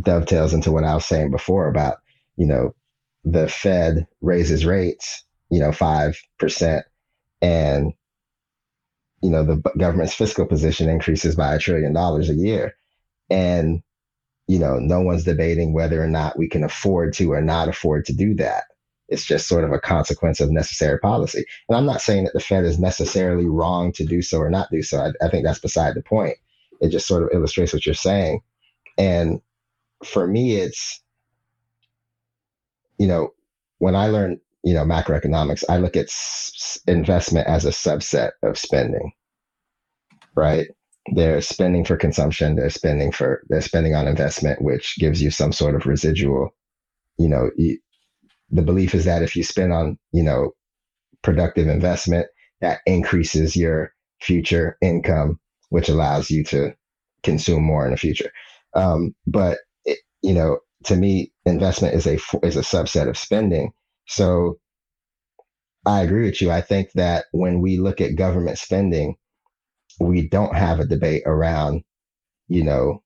dovetails into what I was saying before about, you know, the Fed raises rates, you know, five percent, and you know the government's fiscal position increases by a trillion dollars a year, and you know, no one's debating whether or not we can afford to or not afford to do that. It's just sort of a consequence of necessary policy. And I'm not saying that the Fed is necessarily wrong to do so or not do so. I, I think that's beside the point. It just sort of illustrates what you're saying. And for me, it's, you know, when I learn, you know, macroeconomics, I look at s- investment as a subset of spending, right? They're spending for consumption. They're spending for, they're spending on investment, which gives you some sort of residual, you know, you, the belief is that if you spend on, you know, productive investment, that increases your future income, which allows you to consume more in the future. Um, but it, you know, to me, investment is a is a subset of spending. So I agree with you. I think that when we look at government spending, we don't have a debate around, you know,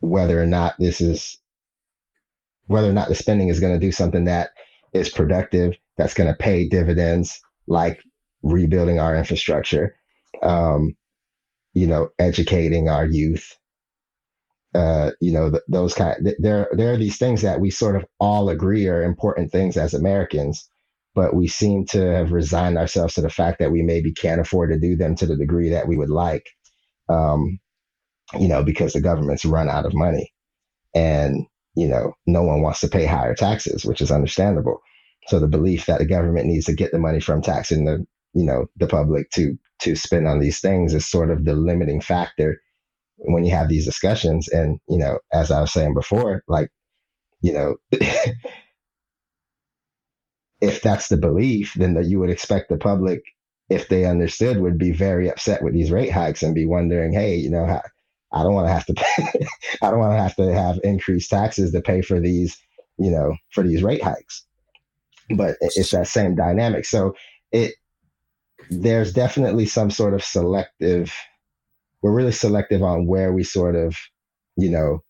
whether or not this is whether or not the spending is going to do something that is productive, that's going to pay dividends, like rebuilding our infrastructure, um, you know, educating our youth, uh, you know, th- those kind. Th- there, there are these things that we sort of all agree are important things as Americans, but we seem to have resigned ourselves to the fact that we maybe can't afford to do them to the degree that we would like, um, you know, because the government's run out of money, and you know, no one wants to pay higher taxes, which is understandable. So the belief that the government needs to get the money from taxing the, you know, the public to to spend on these things is sort of the limiting factor when you have these discussions. And, you know, as I was saying before, like, you know, if that's the belief, then that you would expect the public, if they understood, would be very upset with these rate hikes and be wondering, hey, you know, how, I don't want to have to pay, I don't want to have to have increased taxes to pay for these, you know, for these rate hikes. But it's that same dynamic. So it there's definitely some sort of selective we're really selective on where we sort of, you know,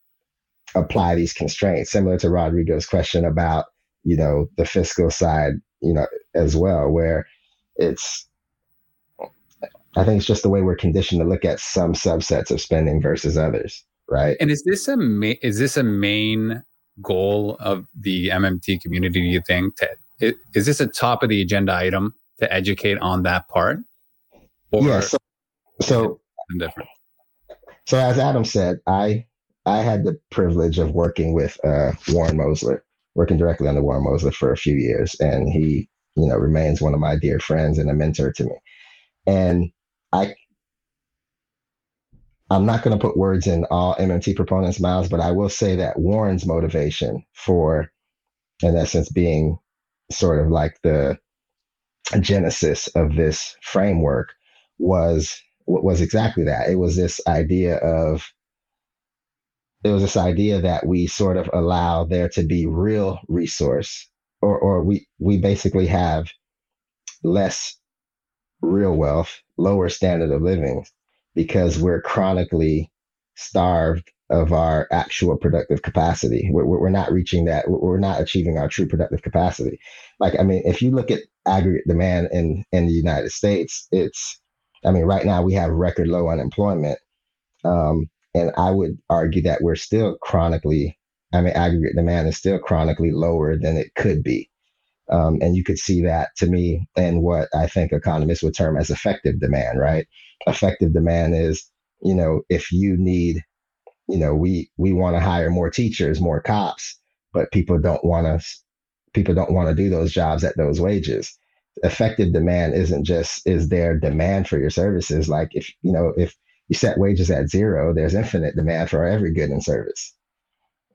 apply these constraints, similar to Rodrigo's question about, you know, the fiscal side, you know, as well, where it's I think it's just the way we're conditioned to look at some subsets of spending versus others, right? And is this a ma- is this a main goal of the MMT community? Do you think to, is this a top of the agenda item to educate on that part? Or yeah. So, so different. So as Adam said, I I had the privilege of working with uh, Warren Mosler, working directly under Warren Mosler for a few years, and he, you know, remains one of my dear friends and a mentor to me. And I I'm not going to put words in all MMT proponents' mouths, but I will say that Warren's motivation for, in essence, being sort of like the genesis of this framework was was exactly that. It was this idea of it was this idea that we sort of allow there to be real resource, or or we we basically have less real wealth, lower standard of living because we're chronically starved of our actual productive capacity. We're, we're not reaching that. We're not achieving our true productive capacity. Like, I mean, if you look at aggregate demand in, in the United States, it's, I mean, right now we have record low unemployment. Um, and I would argue that we're still chronically, I mean, aggregate demand is still chronically lower than it could be. Um, and you could see that to me in what I think economists would term as effective demand, right? Effective demand is, you know, if you need, you know, we we want to hire more teachers, more cops, but people don't want to people don't want to do those jobs at those wages. Effective demand isn't just is there demand for your services. Like if you know, if you set wages at zero, there's infinite demand for every good and service.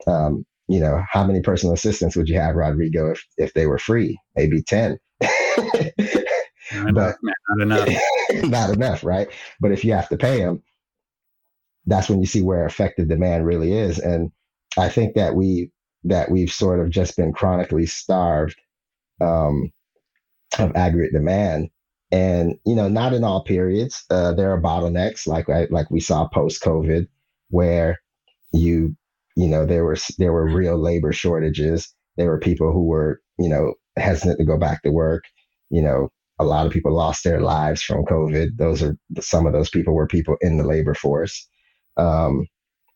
Um, you know, how many personal assistants would you have, Rodrigo, if, if they were free? Maybe 10. not but not enough. not enough, right? But if you have to pay them, that's when you see where effective demand really is. And I think that we that we've sort of just been chronically starved um, of aggregate demand. And you know, not in all periods. Uh, there are bottlenecks, like like we saw post COVID, where you you know there were there were real labor shortages there were people who were you know hesitant to go back to work you know a lot of people lost their lives from covid those are some of those people were people in the labor force um,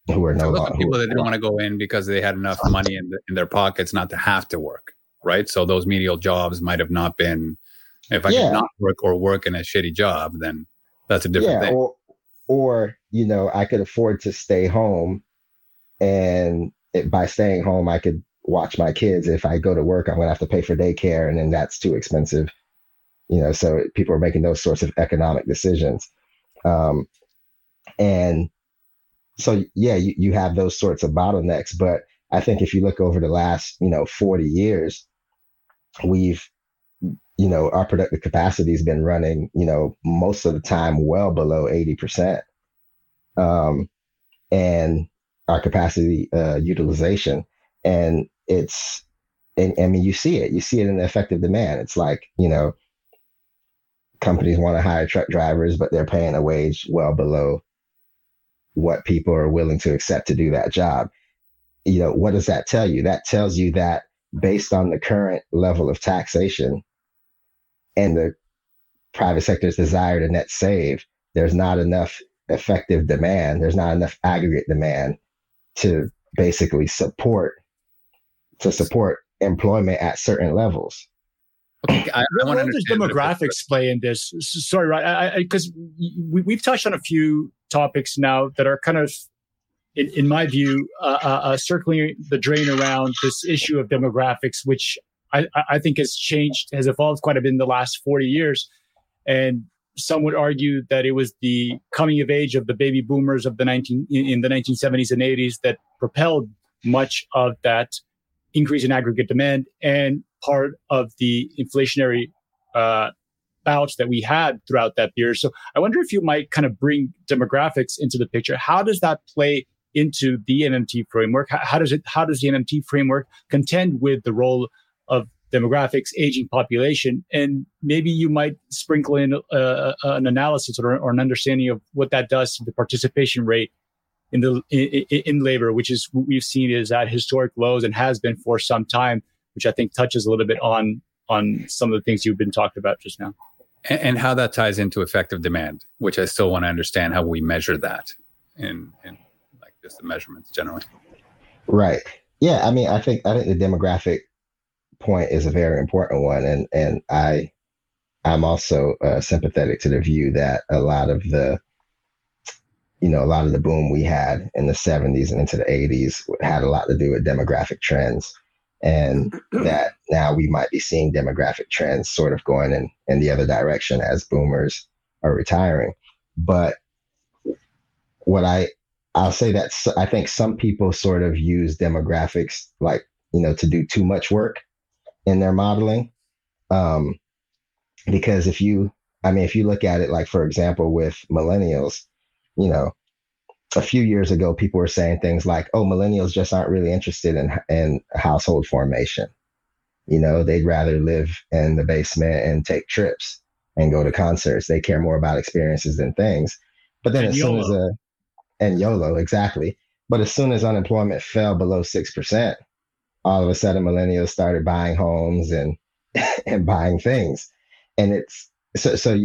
who are no longer people that didn't want to go in because they had enough money in, the, in their pockets not to have to work right so those menial jobs might have not been if i yeah. could not work or work in a shitty job then that's a different yeah, thing or, or you know i could afford to stay home and it, by staying home, I could watch my kids. If I go to work, I'm going to have to pay for daycare, and then that's too expensive. You know, so people are making those sorts of economic decisions. Um, and so, yeah, you, you have those sorts of bottlenecks. But I think if you look over the last, you know, 40 years, we've, you know, our productive capacity has been running, you know, most of the time well below 80%. Um, and our capacity uh, utilization. And it's, and I mean, you see it, you see it in the effective demand. It's like, you know, companies want to hire truck drivers, but they're paying a wage well below what people are willing to accept to do that job. You know, what does that tell you? That tells you that based on the current level of taxation and the private sector's desire to net save, there's not enough effective demand. There's not enough aggregate demand to basically support to support employment at certain levels. Okay, I, I want to understand does demographics play in this? Sorry, right? Because we, we've touched on a few topics now that are kind of, in, in my view, uh, uh, uh, circling the drain around this issue of demographics, which I, I think has changed, has evolved quite a bit in the last 40 years. And some would argue that it was the coming of age of the baby boomers of the 19 in the 1970s and 80s that propelled much of that increase in aggregate demand and part of the inflationary uh, that we had throughout that period. So I wonder if you might kind of bring demographics into the picture. How does that play into the MMT framework? How, how does it? How does the MMT framework contend with the role of demographics, aging population, and maybe you might sprinkle in uh, an analysis or, or, an understanding of what that does to the participation rate in the in, in labor, which is what we've seen is at historic lows and has been for some time which I think touches a little bit on on some of the things you've been talking about just now. And, and how that ties into effective demand, which I still want to understand how we measure that in, in like just the measurements generally. Right. Yeah. I mean, I think I think the demographic point is a very important one, and and I I'm also uh, sympathetic to the view that a lot of the you know a lot of the boom we had in the 70s and into the 80s had a lot to do with demographic trends and that now we might be seeing demographic trends sort of going in, in the other direction as boomers are retiring. But what I I'll say that I think some people sort of use demographics like you know to do too much work in their modeling, um, because if you I mean if you look at it like for example with millennials, you know a few years ago, people were saying things like, "Oh, millennials just aren't really interested in in household formation. You know, they'd rather live in the basement and take trips and go to concerts. They care more about experiences than things." But then, and as YOLO. soon as a and YOLO exactly, but as soon as unemployment fell below six percent, all of a sudden millennials started buying homes and and buying things, and it's so so.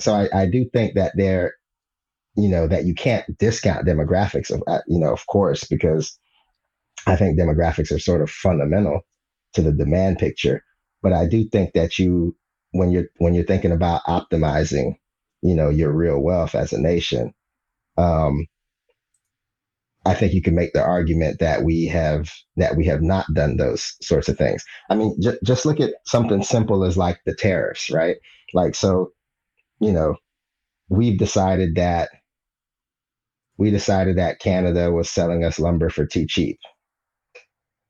So I, I do think that there you know that you can't discount demographics of uh, you know of course because i think demographics are sort of fundamental to the demand picture. But i do think that you when you're when you're thinking about optimizing you know your real wealth as a nation um i think you can make the argument that we have that we have not done those sorts of things. I mean j- just look at something simple as like the tariffs right? Like so you know we've decided that we decided that Canada was selling us lumber for too cheap,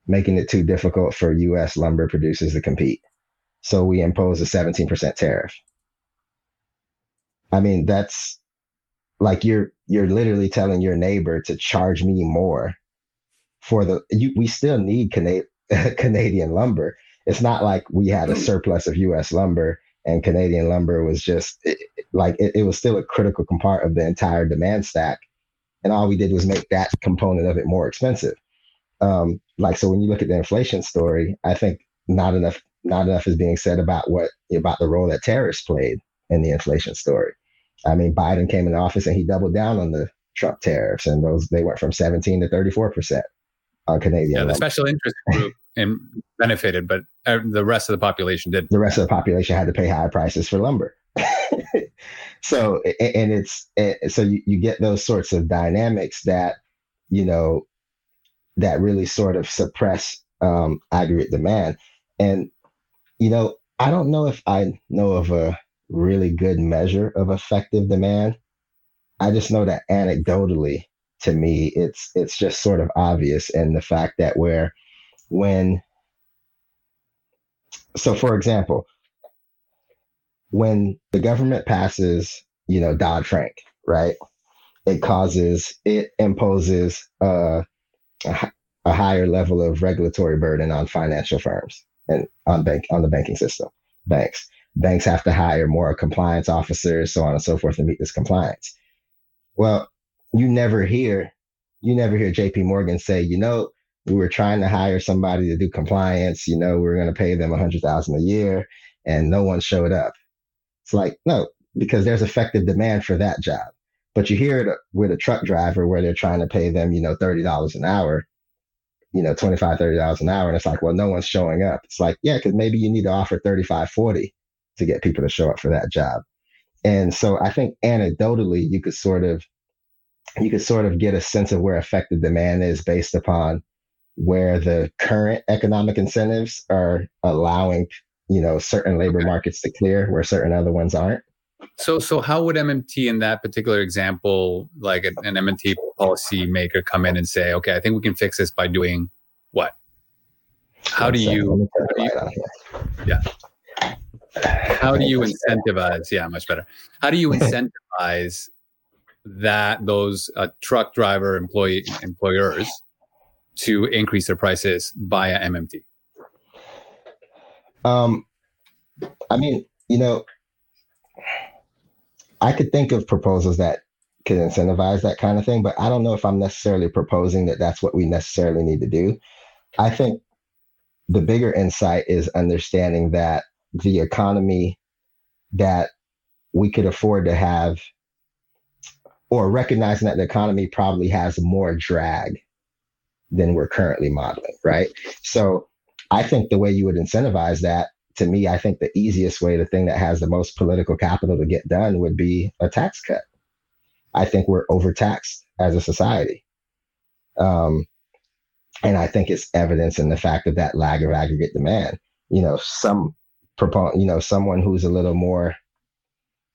making it too difficult for US lumber producers to compete. So we imposed a 17% tariff. I mean, that's like you're you're literally telling your neighbor to charge me more for the you, we still need Cana- Canadian lumber. It's not like we had a surplus of US lumber and Canadian lumber was just it, like it, it was still a critical part of the entire demand stack and all we did was make that component of it more expensive. Um, like so, when you look at the inflation story, I think not enough not enough is being said about what about the role that tariffs played in the inflation story. I mean, Biden came in office and he doubled down on the Trump tariffs, and those they went from 17 to 34 percent on Canadian. Yeah, the special interest group and benefited, but uh, the rest of the population did. The rest of the population had to pay high prices for lumber. so and it's so you, you get those sorts of dynamics that you know that really sort of suppress um, aggregate demand. And, you know, I don't know if I know of a really good measure of effective demand. I just know that anecdotally, to me, it's it's just sort of obvious in the fact that where when so for example, when the government passes, you know, Dodd Frank, right? It causes it imposes a, a higher level of regulatory burden on financial firms and on bank on the banking system, banks. Banks have to hire more compliance officers, so on and so forth, to meet this compliance. Well, you never hear you never hear JP Morgan say, you know, we were trying to hire somebody to do compliance, you know, we are going to pay them a hundred thousand a year and no one showed up. It's like, no, because there's effective demand for that job. But you hear it with a truck driver where they're trying to pay them, you know, $30 an hour, you know, $25, $30 an hour. And it's like, well, no one's showing up. It's like, yeah, because maybe you need to offer 35, 40 to get people to show up for that job. And so I think anecdotally, you could sort of you could sort of get a sense of where effective demand is based upon where the current economic incentives are allowing you know certain labor markets to clear where certain other ones aren't. So so how would mmt in that particular example like an, an mmt policy maker come in and say okay i think we can fix this by doing what? How do you, how do you yeah. How do you incentivize yeah much better. How do you incentivize that those uh, truck driver employee employers to increase their prices via MMT? Um, I mean, you know, I could think of proposals that could incentivize that kind of thing, but I don't know if I'm necessarily proposing that that's what we necessarily need to do. I think the bigger insight is understanding that the economy that we could afford to have or recognizing that the economy probably has more drag than we're currently modeling, right? So I think the way you would incentivize that, to me, I think the easiest way, the thing that has the most political capital to get done would be a tax cut. I think we're overtaxed as a society. Um, and I think it's evidence in the fact of that lag of aggregate demand. You know, some proponent, you know, someone who's a little more,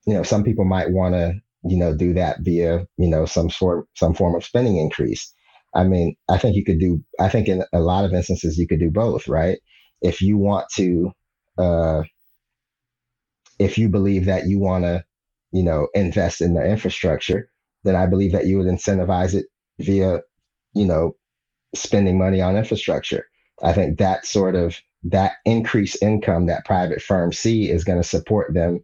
you know, some people might want to you know, do that via, you know, some sort, some form of spending increase. I mean, I think you could do, I think in a lot of instances, you could do both, right? If you want to, uh, if you believe that you want to, you know, invest in the infrastructure, then I believe that you would incentivize it via, you know, spending money on infrastructure. I think that sort of that increased income that private firms see is going to support them,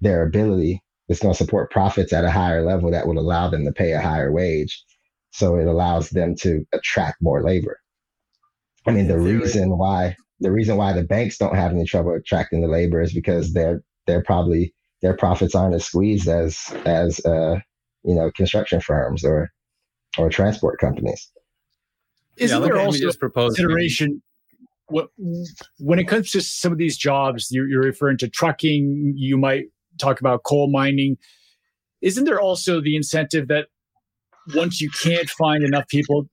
their ability it's going to support profits at a higher level that would allow them to pay a higher wage. So it allows them to attract more labor. I mean, the reason why the reason why the banks don't have any trouble attracting the labor is because they're they're probably their profits aren't as squeezed as as uh, you know construction firms or or transport companies. Isn't yeah, there also just consideration when it comes to some of these jobs? You're, you're referring to trucking. You might talk about coal mining. Isn't there also the incentive that once you can't find enough people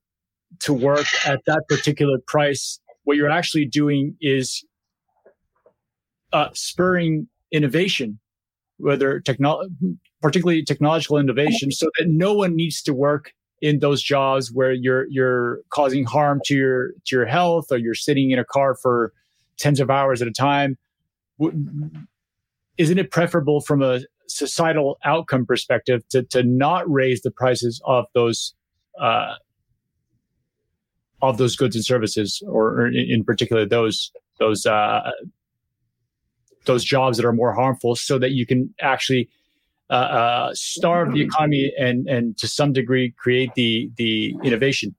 to work at that particular price, what you're actually doing is uh, spurring innovation, whether technology, particularly technological innovation, so that no one needs to work in those jobs where you're you're causing harm to your to your health or you're sitting in a car for tens of hours at a time. Isn't it preferable from a societal outcome perspective to, to not raise the prices of those uh, of those goods and services, or, or in particular those those uh, those jobs that are more harmful, so that you can actually uh, uh, starve the economy and and to some degree create the the innovation.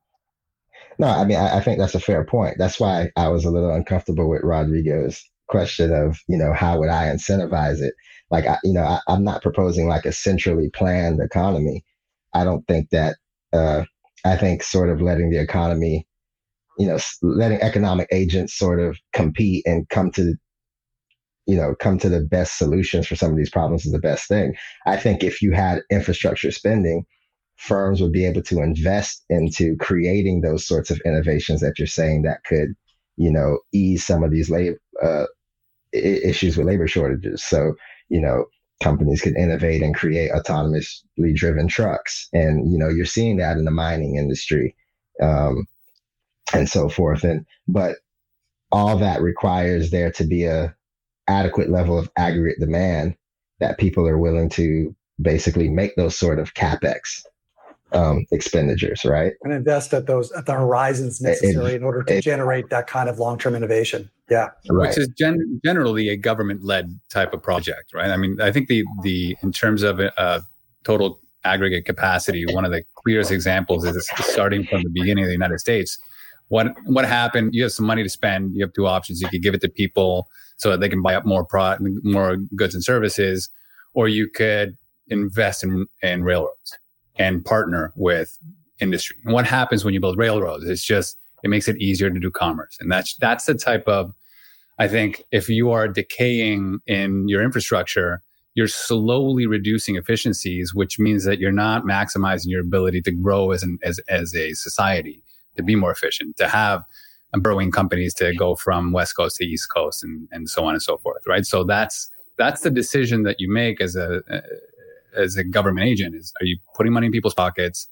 No, I mean I, I think that's a fair point. That's why I was a little uncomfortable with Rodrigo's question of you know how would i incentivize it like I, you know I, i'm not proposing like a centrally planned economy i don't think that uh, i think sort of letting the economy you know letting economic agents sort of compete and come to you know come to the best solutions for some of these problems is the best thing i think if you had infrastructure spending firms would be able to invest into creating those sorts of innovations that you're saying that could you know, ease some of these labor uh, issues with labor shortages. So, you know, companies can innovate and create autonomously driven trucks. And, you know, you're seeing that in the mining industry um, and so forth. And, but all that requires there to be a adequate level of aggregate demand that people are willing to basically make those sort of capex um, expenditures, right? And invest at those at the horizons necessary it, in order to it, generate that kind of long term innovation. Yeah, right. which is gen- generally a government led type of project, right? I mean, I think the the in terms of uh, total aggregate capacity, one of the clearest examples is starting from the beginning of the United States. What what happened? You have some money to spend. You have two options. You could give it to people so that they can buy up more pro- more goods and services, or you could invest in, in railroads and partner with industry. And what happens when you build railroads? It's just it makes it easier to do commerce, and that's that's the type of I think if you are decaying in your infrastructure, you're slowly reducing efficiencies, which means that you're not maximizing your ability to grow as an as as a society, to be more efficient, to have growing companies to go from west coast to east coast and, and so on and so forth right so that's that's the decision that you make as a as a government agent is are you putting money in people's pockets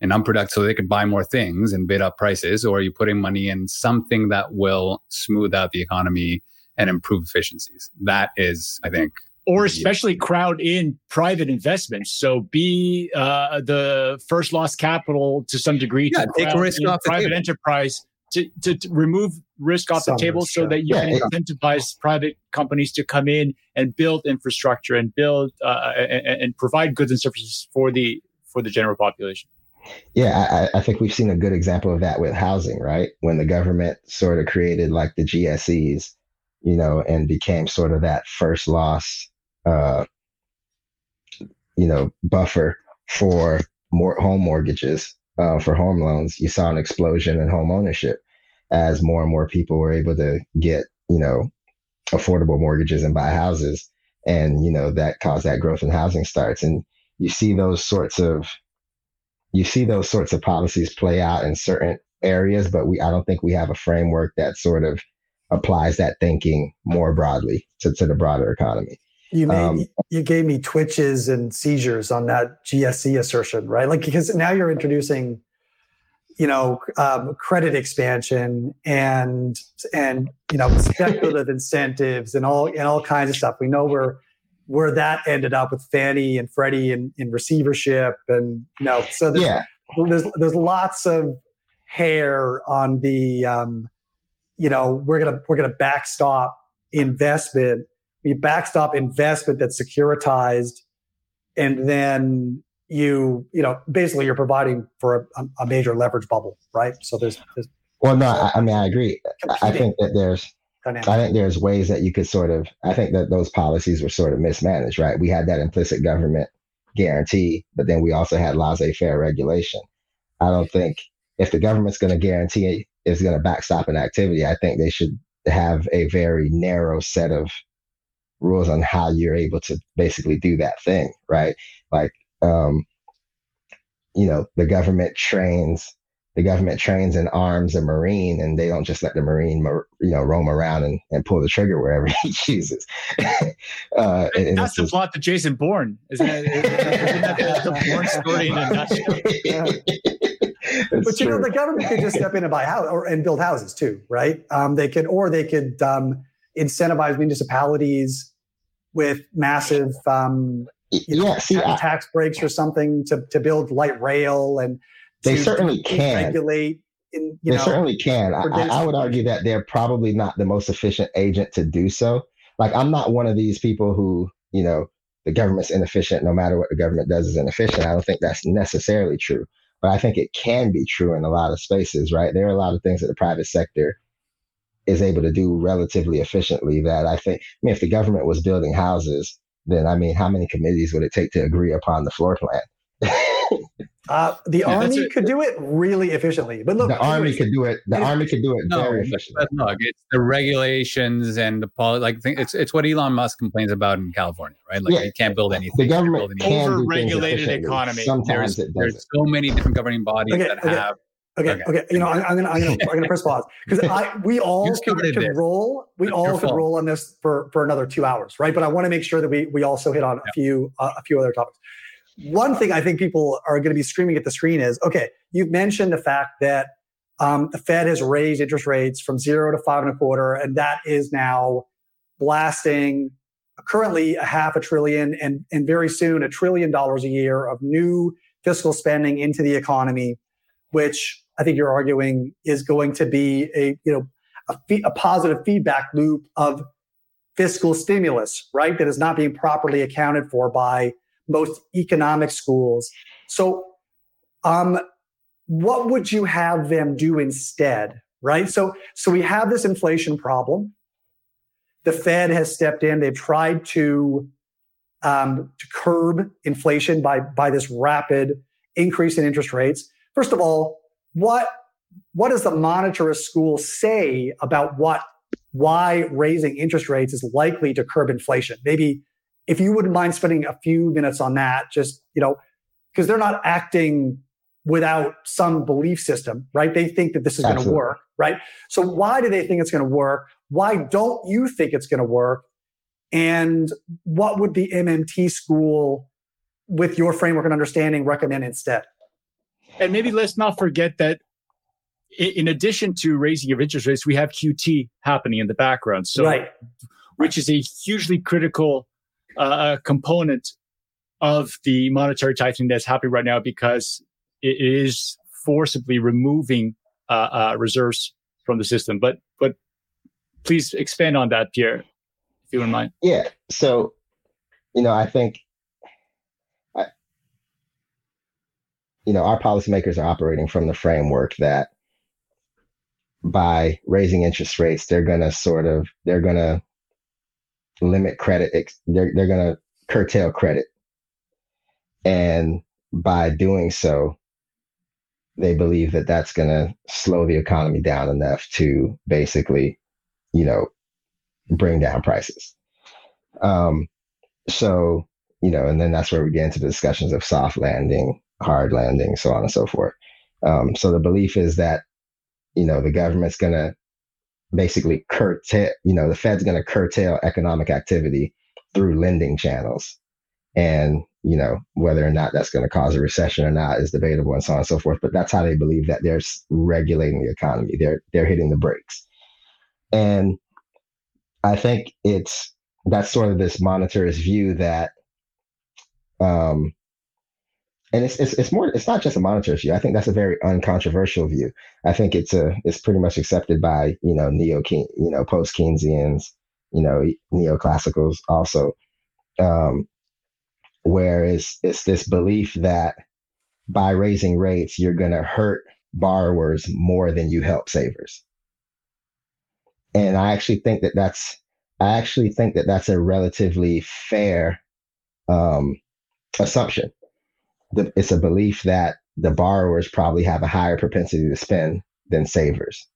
and unproductive so they could buy more things and bid up prices? Or are you putting money in something that will smooth out the economy and improve efficiencies? That is i think or especially crowd in private investments. So be uh, the first loss capital to some degree yeah, to take risk off private enterprise to, to, to, remove risk off Some the table so that you yeah, can incentivize private companies to come in and build infrastructure and build uh, and, and, provide goods and services for the for the general population. Yeah, I, I, think we've seen a good example of that with housing, right? When the government sort of created like the GSEs, you know, and became sort of that first loss, uh, you know, buffer for more home mortgages uh, for home loans, you saw an explosion in home ownership as more and more people were able to get, you know, affordable mortgages and buy houses. And, you know, that caused that growth in housing starts. And you see those sorts of, you see those sorts of policies play out in certain areas, but we, I don't think we have a framework that sort of applies that thinking more broadly to, to the broader economy. You made, um, you gave me twitches and seizures on that GSE assertion, right? Like because now you're introducing, you know, um, credit expansion and and you know speculative incentives and all and all kinds of stuff. We know where where that ended up with Fannie and Freddie in, in receivership, and you know, so there's, yeah. there's there's lots of hair on the, um, you know, we're gonna we're gonna backstop investment you backstop investment that's securitized, and then you you know basically you're providing for a, a major leverage bubble, right? So there's, there's well, no, I, mean I agree. I think that there's dynamic. I think there's ways that you could sort of I think that those policies were sort of mismanaged, right? We had that implicit government guarantee, but then we also had laissez-faire regulation. I don't think if the government's going to guarantee is going to backstop an activity, I think they should have a very narrow set of rules on how you're able to basically do that thing, right? Like, um, you know, the government trains the government trains and arms a marine, and they don't just let the marine, you know, roam around and, and pull the trigger wherever he chooses. uh, and, That's the plot to Jason Bourne. Isn't that, isn't that the, the Bourne story in a nutshell? but you know, the government could just step in and buy house or and build houses too, right? Um, they could, or they could um, incentivize municipalities with massive um, you know, yeah, see, tax breaks or something to, to build light rail and they certainly can regulate. In, they know, certainly can. I, I would argue that they're probably not the most efficient agent to do so. Like I'm not one of these people who you know the government's inefficient. No matter what the government does is inefficient. I don't think that's necessarily true, but I think it can be true in a lot of spaces. Right? There are a lot of things that the private sector is able to do relatively efficiently that I think, I mean, if the government was building houses, then I mean, how many committees would it take to agree upon the floor plan? uh, the yeah, army could do it really efficiently, but look, the army could do it. The army could do it no, very efficiently. Look, it's the regulations and the poli- like. It's it's what Elon Musk complains about in California, right? Like yeah. you can't build anything. The government can over-regulated economy. Sometimes there's, there's so many different governing bodies okay, that okay. have Okay, okay, okay. You know, I, am gonna, I'm gonna, I'm gonna press pause because I, we all could, could roll, we all could roll on this for for another two hours, right? But I want to make sure that we we also hit on a few uh, a few other topics. One thing I think people are going to be screaming at the screen is, okay, you've mentioned the fact that um, the Fed has raised interest rates from zero to five and a quarter, and that is now blasting currently a half a trillion and and very soon a trillion dollars a year of new fiscal spending into the economy, which I think you're arguing is going to be a you know a, a positive feedback loop of fiscal stimulus, right? That is not being properly accounted for by most economic schools. So, um, what would you have them do instead, right? So, so we have this inflation problem. The Fed has stepped in. They've tried to um, to curb inflation by by this rapid increase in interest rates. First of all, what what does the monetarist school say about what why raising interest rates is likely to curb inflation? Maybe if you wouldn't mind spending a few minutes on that, just you know, because they're not acting without some belief system, right? They think that this is going to work, right? So why do they think it's going to work? Why don't you think it's going to work? And what would the MMT school, with your framework and understanding, recommend instead? And maybe let's not forget that in addition to raising of interest rates, we have QT happening in the background. So, right. which is a hugely critical uh, component of the monetary tightening that's happening right now because it is forcibly removing uh, uh, reserves from the system. But but please expand on that, Pierre, if you wouldn't mind. Yeah. So, you know, I think you know, our policymakers are operating from the framework that by raising interest rates, they're going to sort of, they're going to limit credit. They're, they're going to curtail credit. And by doing so, they believe that that's going to slow the economy down enough to basically, you know, bring down prices. Um, so, you know, and then that's where we get into the discussions of soft landing hard landing, so on and so forth. Um, so the belief is that, you know, the government's going to basically curtail, you know, the Fed's going to curtail economic activity through lending channels. And, you know, whether or not that's going to cause a recession or not is debatable and so on and so forth. But that's how they believe that they're regulating the economy. They're, they're hitting the brakes. And I think it's, that's sort of this monetarist view that, um, and it's, it's it's more it's not just a monetarist view. I think that's a very uncontroversial view. I think it's a it's pretty much accepted by you know neo you know post Keynesians, you know neoclassicals also, um, where it's it's this belief that by raising rates you're going to hurt borrowers more than you help savers. And I actually think that that's I actually think that that's a relatively fair um, assumption the, it's a belief that the borrowers probably have a higher propensity to spend than savers.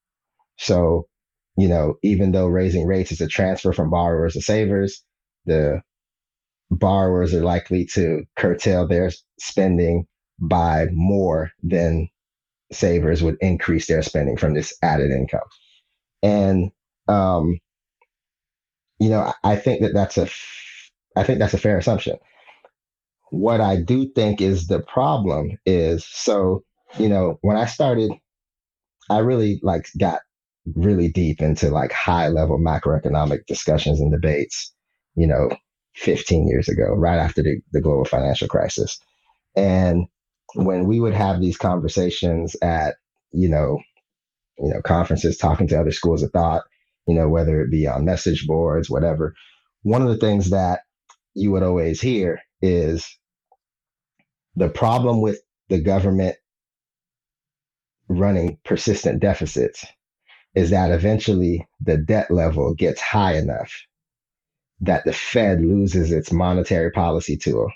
So, you know, even though raising rates is a transfer from borrowers to savers, the borrowers are likely to curtail their spending by more than savers would increase their spending from this added income. And, um, you know, I think that that's a, I think that's a fair assumption what I do think is the problem is so, you know, when I started, I really like got really deep into like high level macroeconomic discussions and debates, you know, 15 years ago, right after the, the global financial crisis. And when we would have these conversations at, you know, you know, conferences, talking to other schools of thought, you know, whether it be on message boards, whatever, one of the things that you would always hear is the problem with the government running persistent deficits is that eventually the debt level gets high enough that the Fed loses its monetary policy tool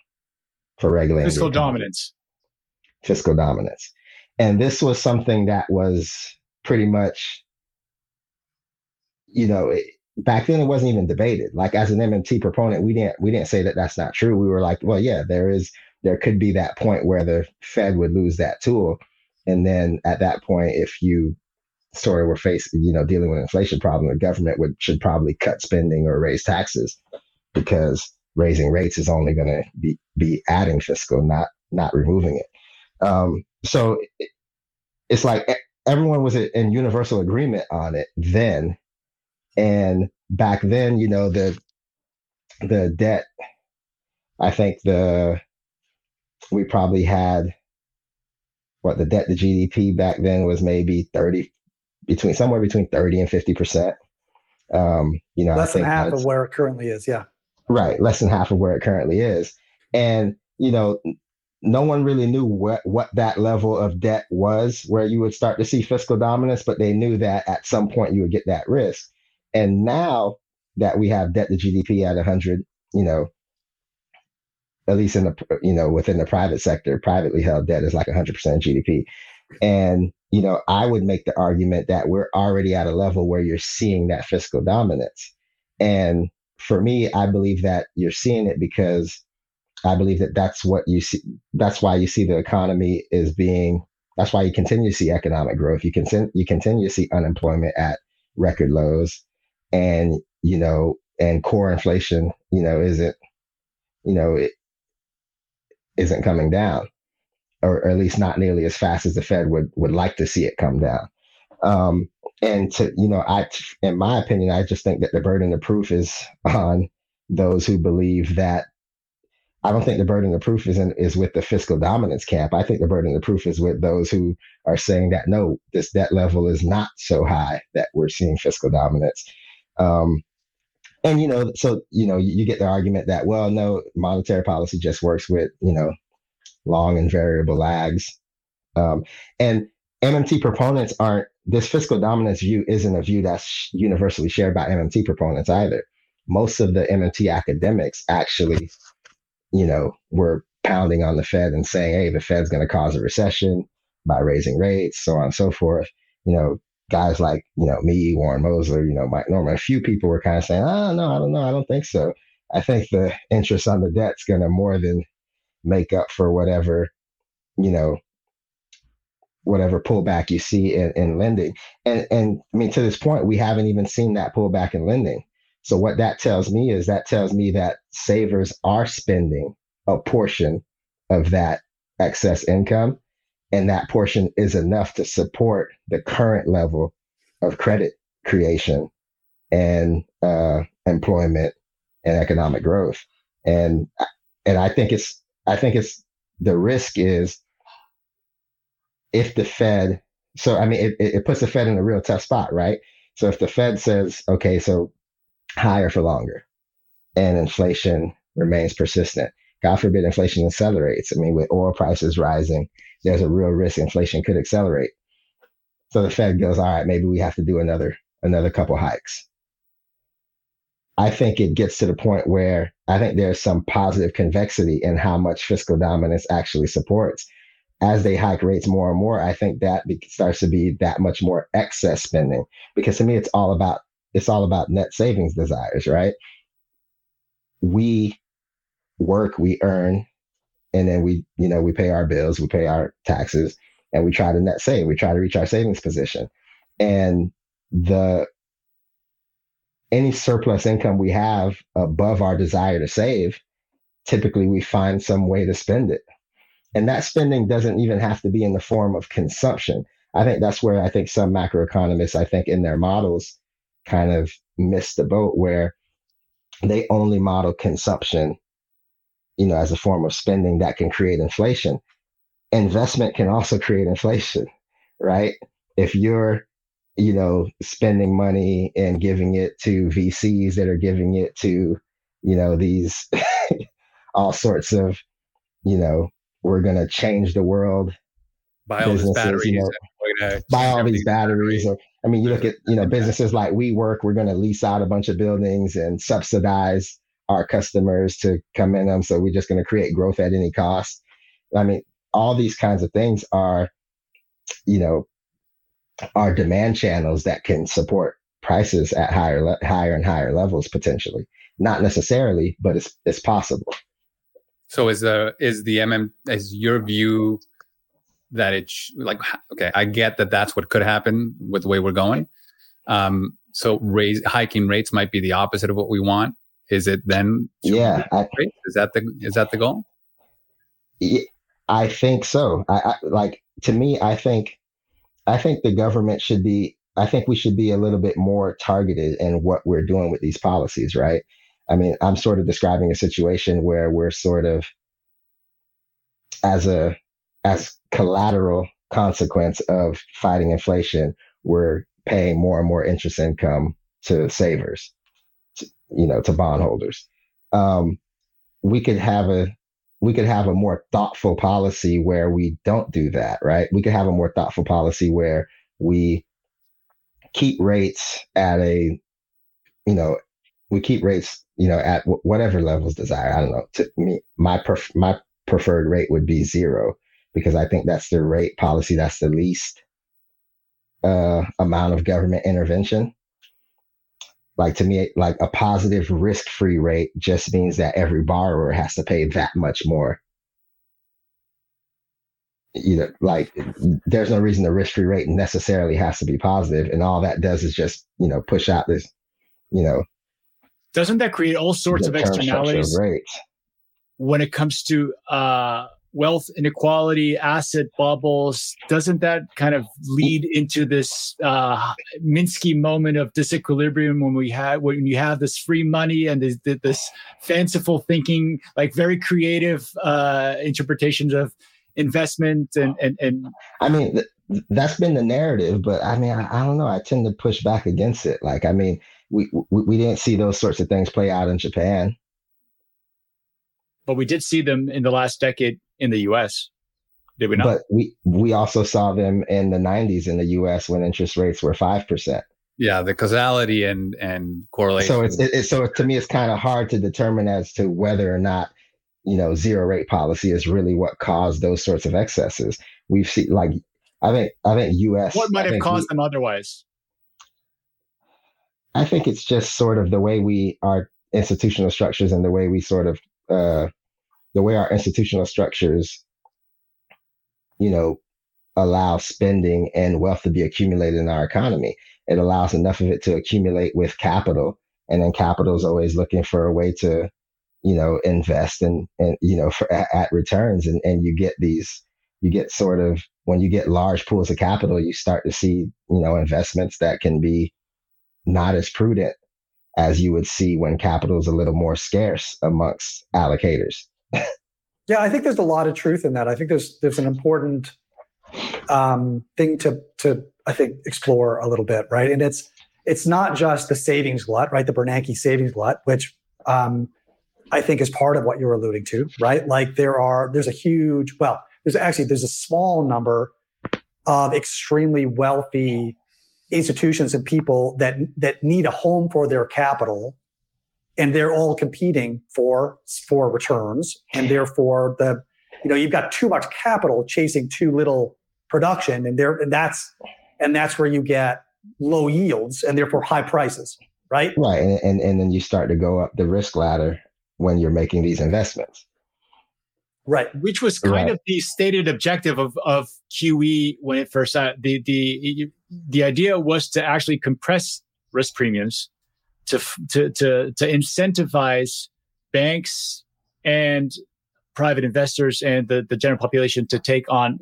for regulating fiscal dominance. Fiscal dominance. And this was something that was pretty much, you know, it, back then it wasn't even debated. Like as an MMT proponent, we didn't we didn't say that that's not true. We were like, well, yeah, there is there could be that point where the Fed would lose that tool. And then at that point, if you sort of were facing, you know, dealing with an inflation problem, the government would should probably cut spending or raise taxes because raising rates is only going to be be adding fiscal, not not removing it. Um, so it, it's like everyone was in universal agreement on it then, and back then, you know, the the debt. I think the we probably had what the debt to GDP back then was maybe 30 between somewhere between 30 and 50 percent. Um, you know, less than half of where it currently is. Yeah. Right. Less than half of where it currently is. And, you know, no one really knew what, what that level of debt was where you would start to see fiscal dominance, but they knew that at some point you would get that risk. And now that we have debt to GDP at 100, you know, at least in the you know within the private sector, privately held debt is like 100% GDP. And you know, I would make the argument that we're already at a level where you're seeing that fiscal dominance. And for me, I believe that you're seeing it because I believe that that's what you see. That's why you see the economy is being. That's why you continue to see economic growth. You can you continue to see unemployment at record lows, and you know, and core inflation, you know, isn't, you know, it isn't coming down or, or, at least not nearly as fast as the Fed would would like to see it come down. Um, and to you know, I in my opinion, I just think that the burden of proof is on those who believe that. I don't think the burden of proof is in, is with the fiscal dominance camp. I think the burden of proof is with those who are saying that no, this debt level is not so high that we're seeing fiscal dominance. Um, and you know, so you know, you, get the argument that well, no, monetary policy just works with you know long and variable lags. Um, and MMT proponents aren't, this fiscal dominance view isn't a view that's universally shared by MMT proponents either. Most of the MMT academics actually, you know, were pounding on the Fed and saying, hey, the Fed's going to cause a recession by raising rates, so on and so forth. You know, guys like, you know, me, Warren Mosler, you know, Mike Norman, a few people were kind of saying, oh, no, I don't know. I don't think so. I think the interest on the debt's going to more than make up for whatever, you know, whatever pullback you see in, in lending. And and I mean to this point, we haven't even seen that pullback in lending. So what that tells me is that tells me that savers are spending a portion of that excess income, and that portion is enough to support the current level of credit creation and uh, employment and economic growth. And and I think it's I think it's the risk is if the Fed, so I mean, it, it puts the Fed in a real tough spot, right? So if the Fed says, okay, so higher for longer and inflation remains persistent, God forbid inflation accelerates. I mean, with oil prices rising, there's a real risk inflation could accelerate. So the Fed goes, all right, maybe we have to do another another couple hikes. I think it gets to the point where I think there's some positive convexity in how much fiscal dominance actually supports. As they hike rates more and more, I think that starts to be that much more excess spending because to me, it's all about it's all about net savings desires, right? We work, we earn, and then we, you know, we pay our bills, we pay our taxes, and we try to net save. We try to reach our savings position. And the any surplus income we have above our desire to save, typically we find some way to spend it. And that spending doesn't even have to be in the form of consumption. I think that's where I think some macroeconomists, I think in their models, kind of miss the boat where they only model consumption, you know, as a form of spending that can create inflation. Investment can also create inflation, right? If you're you know, spending money and giving it to VCs that are giving it to, you know, these all sorts of, you know, we're going to change the world. Buy all these batteries. You know, buy all these batteries. Or, I mean, you look at, you know, businesses like WeWork, we're going to lease out a bunch of buildings and subsidize our customers to come in them. So we're just going to create growth at any cost. I mean, all these kinds of things are, you know, are demand channels that can support prices at higher le- higher and higher levels potentially not necessarily but it's it's possible so is the is the mm is your view that it's like okay, I get that that's what could happen with the way we're going. Um, so raise hiking rates might be the opposite of what we want. Is it then? Yeah, I, is that the is that the goal? I think so. I, I like to me. I think I think the government should be. I think we should be a little bit more targeted in what we're doing with these policies, right? I mean, I'm sort of describing a situation where we're sort of as a as collateral consequence of fighting inflation, we're paying more and more interest income to savers, you know, to bondholders. Um, we could have a we could have a more thoughtful policy where we don't do that, right? We could have a more thoughtful policy where we keep rates at a, you know, we keep rates, you know, at w- whatever levels desired. I don't know. To me, my my preferred rate would be zero because I think that's the rate policy that's the least uh, amount of government intervention. Like to me, like a positive risk free rate just means that every borrower has to pay that much more. You know, like there's no reason the risk free rate necessarily has to be positive, and all that does is just you know push out this, you know. Doesn't that create all sorts of externalities of when it comes to uh, wealth inequality, asset bubbles, doesn't that kind of lead into this uh, Minsky moment of disequilibrium when we have when you have this free money and this, this fanciful thinking, like very creative uh, interpretations of investment and and, and I mean. Th- that's been the narrative, but I mean, I, I, don't know. I tend to push back against it. Like, I mean, we, we we didn't see those sorts of things play out in Japan but we did see them in the last decade in the US. Did we not? But we we also saw them in the 90s in the US when interest rates were 5%. Yeah, the causality and and correlation. So it's it, so to me it's kind of hard to determine as to whether or not you know zero rate policy is really what caused those sorts of excesses. We've seen like I think I think US What might have caused we, them otherwise? I think it's just sort of the way we our institutional structures and the way we sort of uh, the way our institutional structures, you know, allow spending and wealth to be accumulated in our economy. It allows enough of it to accumulate with capital, and then capital is always looking for a way to, you know, invest and and you know for at, at returns, and and you get these, you get sort of when you get large pools of capital, you start to see you know investments that can be not as prudent as you would see when capital is a little more scarce amongst allocators. yeah, I think there's a lot of truth in that. I think there's there's an important um, thing to to I think explore a little bit, right? And it's it's not just the savings glut, right? The Bernanke savings glut, which um, I think is part of what you're alluding to, right? Like there are there's a huge well, there's actually there's a small number of extremely wealthy institutions and people that that need a home for their capital and they're all competing for for returns and therefore the you know you've got too much capital chasing too little production and there and that's and that's where you get low yields and therefore high prices right? Right and, and and then you start to go up the risk ladder when you're making these investments right which was kind right. of the stated objective of of qe when it first uh, the the the idea was to actually compress risk premiums to to to to incentivize banks and private investors and the, the general population to take on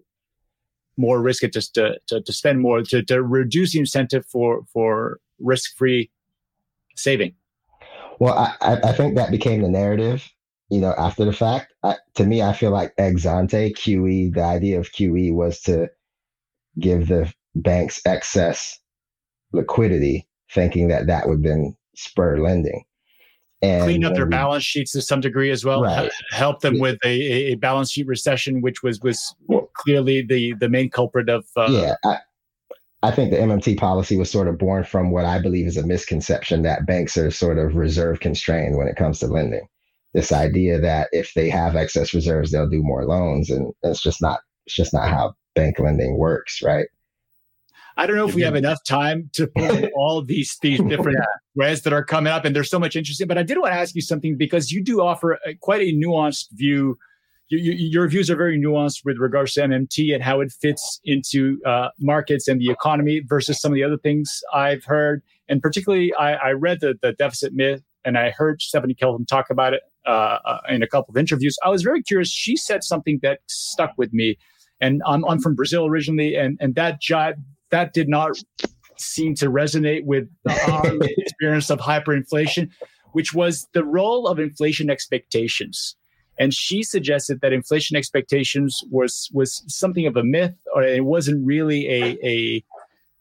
more risk and just to, to, to spend more to, to reduce the incentive for for risk free saving. Well, I, I think that became the narrative, you know, after the fact. I, to me, I feel like ex ante QE, the idea of QE was to give the banks excess liquidity, thinking that that would then spur lending. And clean up their we, balance sheets to some degree as well. Right. Help them with a, a, balance sheet recession, which was was clearly the the main culprit of. Uh, yeah, I, I think the MMT policy was sort of born from what I believe is a misconception that banks are sort of reserve constrained when it comes to lending. This idea that if they have excess reserves, they'll do more loans, and it's just not it's just not how bank lending works, right? I don't know if we have enough time to pull all these these different threads that are coming up, and there's so much interesting. But I did want to ask you something because you do offer a, quite a nuanced view. your views are very nuanced with regards to MMT and how it fits into uh, markets and the economy versus some of the other things I've heard. And particularly, I, I read the, the deficit myth and I heard Stephanie Kelton talk about it uh, uh, in a couple of interviews. I was very curious. She said something that stuck with me. And I'm, I'm from Brazil originally, and, and that jive, that did not seem to resonate with our experience of hyperinflation, which was the role of inflation expectations and she suggested that inflation expectations was was something of a myth, or it wasn't really a a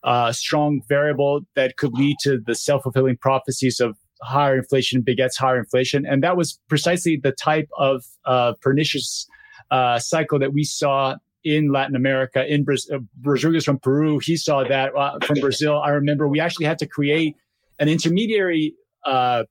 uh, strong variable that could lead to the self fulfilling prophecies of higher inflation begets higher inflation, and that was precisely the type of uh, pernicious uh, cycle that we saw in Latin America. In Brazil, uh, Rodrigo's from Peru, he saw that uh, from Brazil. I remember we actually had to create an intermediary uh,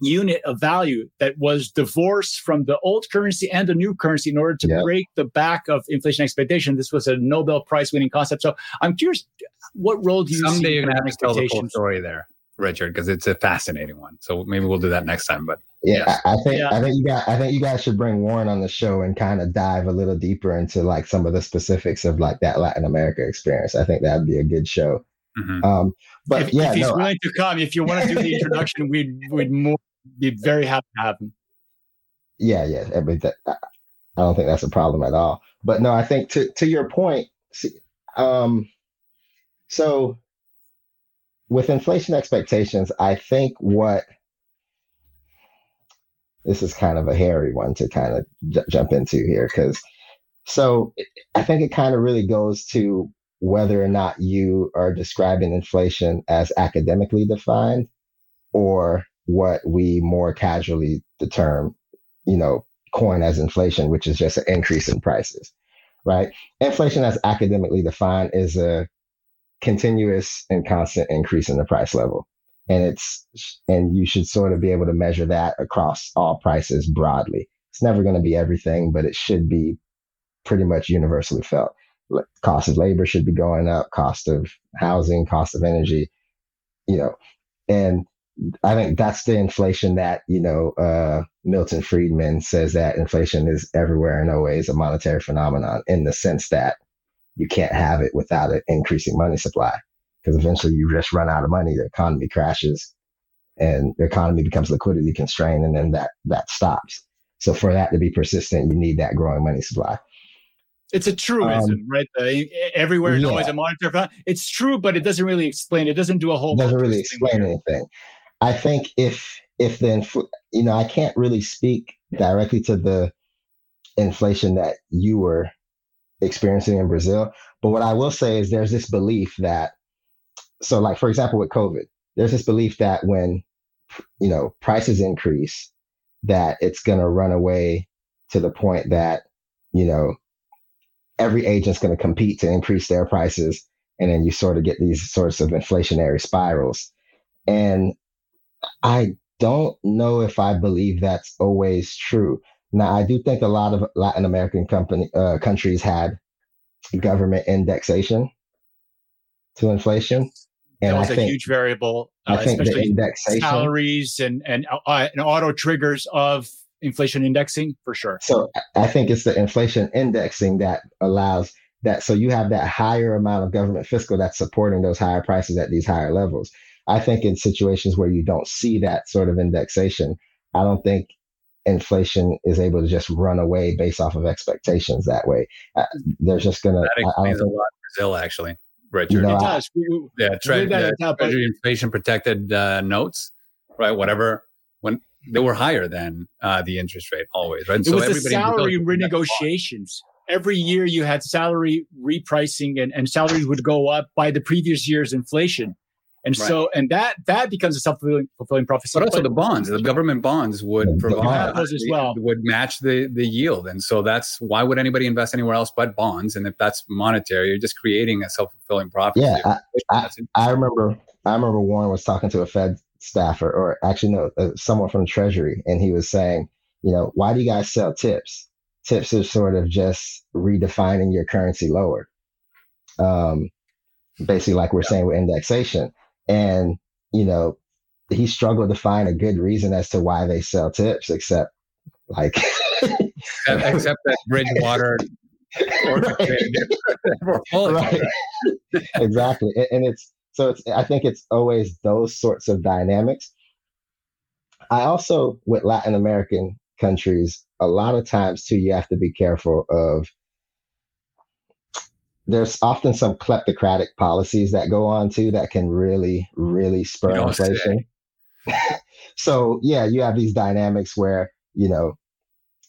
unit of value that was divorced from the old currency and the new currency in order to yep. break the back of inflation expectation. This was a Nobel Prize winning concept. So I'm curious, what role do you Someday see? you're going to have to tell the whole story there, Richard, because it's a fascinating one. So maybe we'll do that next time. But yeah, yes. I, I, think yeah. I think you got I think you guys should bring Warren on the show and kind of dive a little deeper into like some of the specifics of like that Latin America experience. I think that'd be a good show. Mm-hmm. Um, but if, yeah, if he's no, willing to come, if you want to do the introduction, we'd we'd more be very happy to have him. Yeah, yeah. I, mean, that, I don't think that's a problem at all. But no, I think to to your point, see, um, so with inflation expectations, I think what this is kind of a hairy one to kind of j- jump into here because so I think it kind of really goes to whether or not you are describing inflation as academically defined or what we more casually the term, you know, coin as inflation, which is just an increase in prices, right? Inflation as academically defined is a continuous and constant increase in the price level. And it's, and you should sort of be able to measure that across all prices broadly. It's never going to be everything, but it should be pretty much universally felt. Cost of labor should be going up, cost of housing, cost of energy, you know, and I think that's the inflation that, you know, uh, Milton Friedman says that inflation is everywhere and always a monetary phenomenon in the sense that you can't have it without an increasing money supply because eventually you just run out of money. The economy crashes and the economy becomes liquidity constrained and then that, that stops. So for that to be persistent, you need that growing money supply. It's a truism, um, right? The, everywhere yeah. always a monetary. It's true, but it doesn't really explain. It doesn't do a whole. It doesn't really explain anything. I think if if the infl- you know I can't really speak directly to the inflation that you were experiencing in Brazil, but what I will say is there's this belief that so like for example with COVID, there's this belief that when you know prices increase, that it's going to run away to the point that you know every agent's going to compete to increase their prices, and then you sort of get these sorts of inflationary spirals. And I don't know if I believe that's always true. Now, I do think a lot of Latin American company uh, countries had government indexation to inflation. And that was I a think, huge variable, uh, especially indexation, salaries and and, uh, and auto triggers of inflation indexing for sure. So I think it's the inflation indexing that allows that. So you have that higher amount of government fiscal that's supporting those higher prices at these higher levels. I think in situations where you don't see that sort of indexation, I don't think inflation is able to just run away based off of expectations that way. Uh, there's just gonna. That explains a lot Brazil, actually. Richard. You know, it does. yeah, tre- uh, treasury inflation protected uh, notes, right? Whatever. When they were higher than uh, the interest rate always, right? It so was the salary renegotiations. Every year you had salary repricing and, and salaries would go up by the previous year's inflation. And right. so, and that that becomes a self fulfilling prophecy. But also the bonds, the government bonds would provide those as well would match the the yield, and so that's why would anybody invest anywhere else but bonds? And if that's monetary, you're just creating a self fulfilling prophecy. Yeah, I, I, I, remember I remember Warren was talking to a Fed staffer, or actually no, uh, someone from the Treasury, and he was saying, you know, why do you guys sell TIPS? TIPS are sort of just redefining your currency lower. Um, basically, like we're yeah. saying with indexation and, you know, he struggled to find a good reason as to why they sell TIPS, except like except that Bridgewater. right. exactly, and, and it's so it's. I think it's always those sorts of dynamics. I also with Latin American countries, a lot of times too, you have to be careful of there's often some kleptocratic policies that go on too that can really, really spur inflation. so yeah, you have these dynamics where, you know,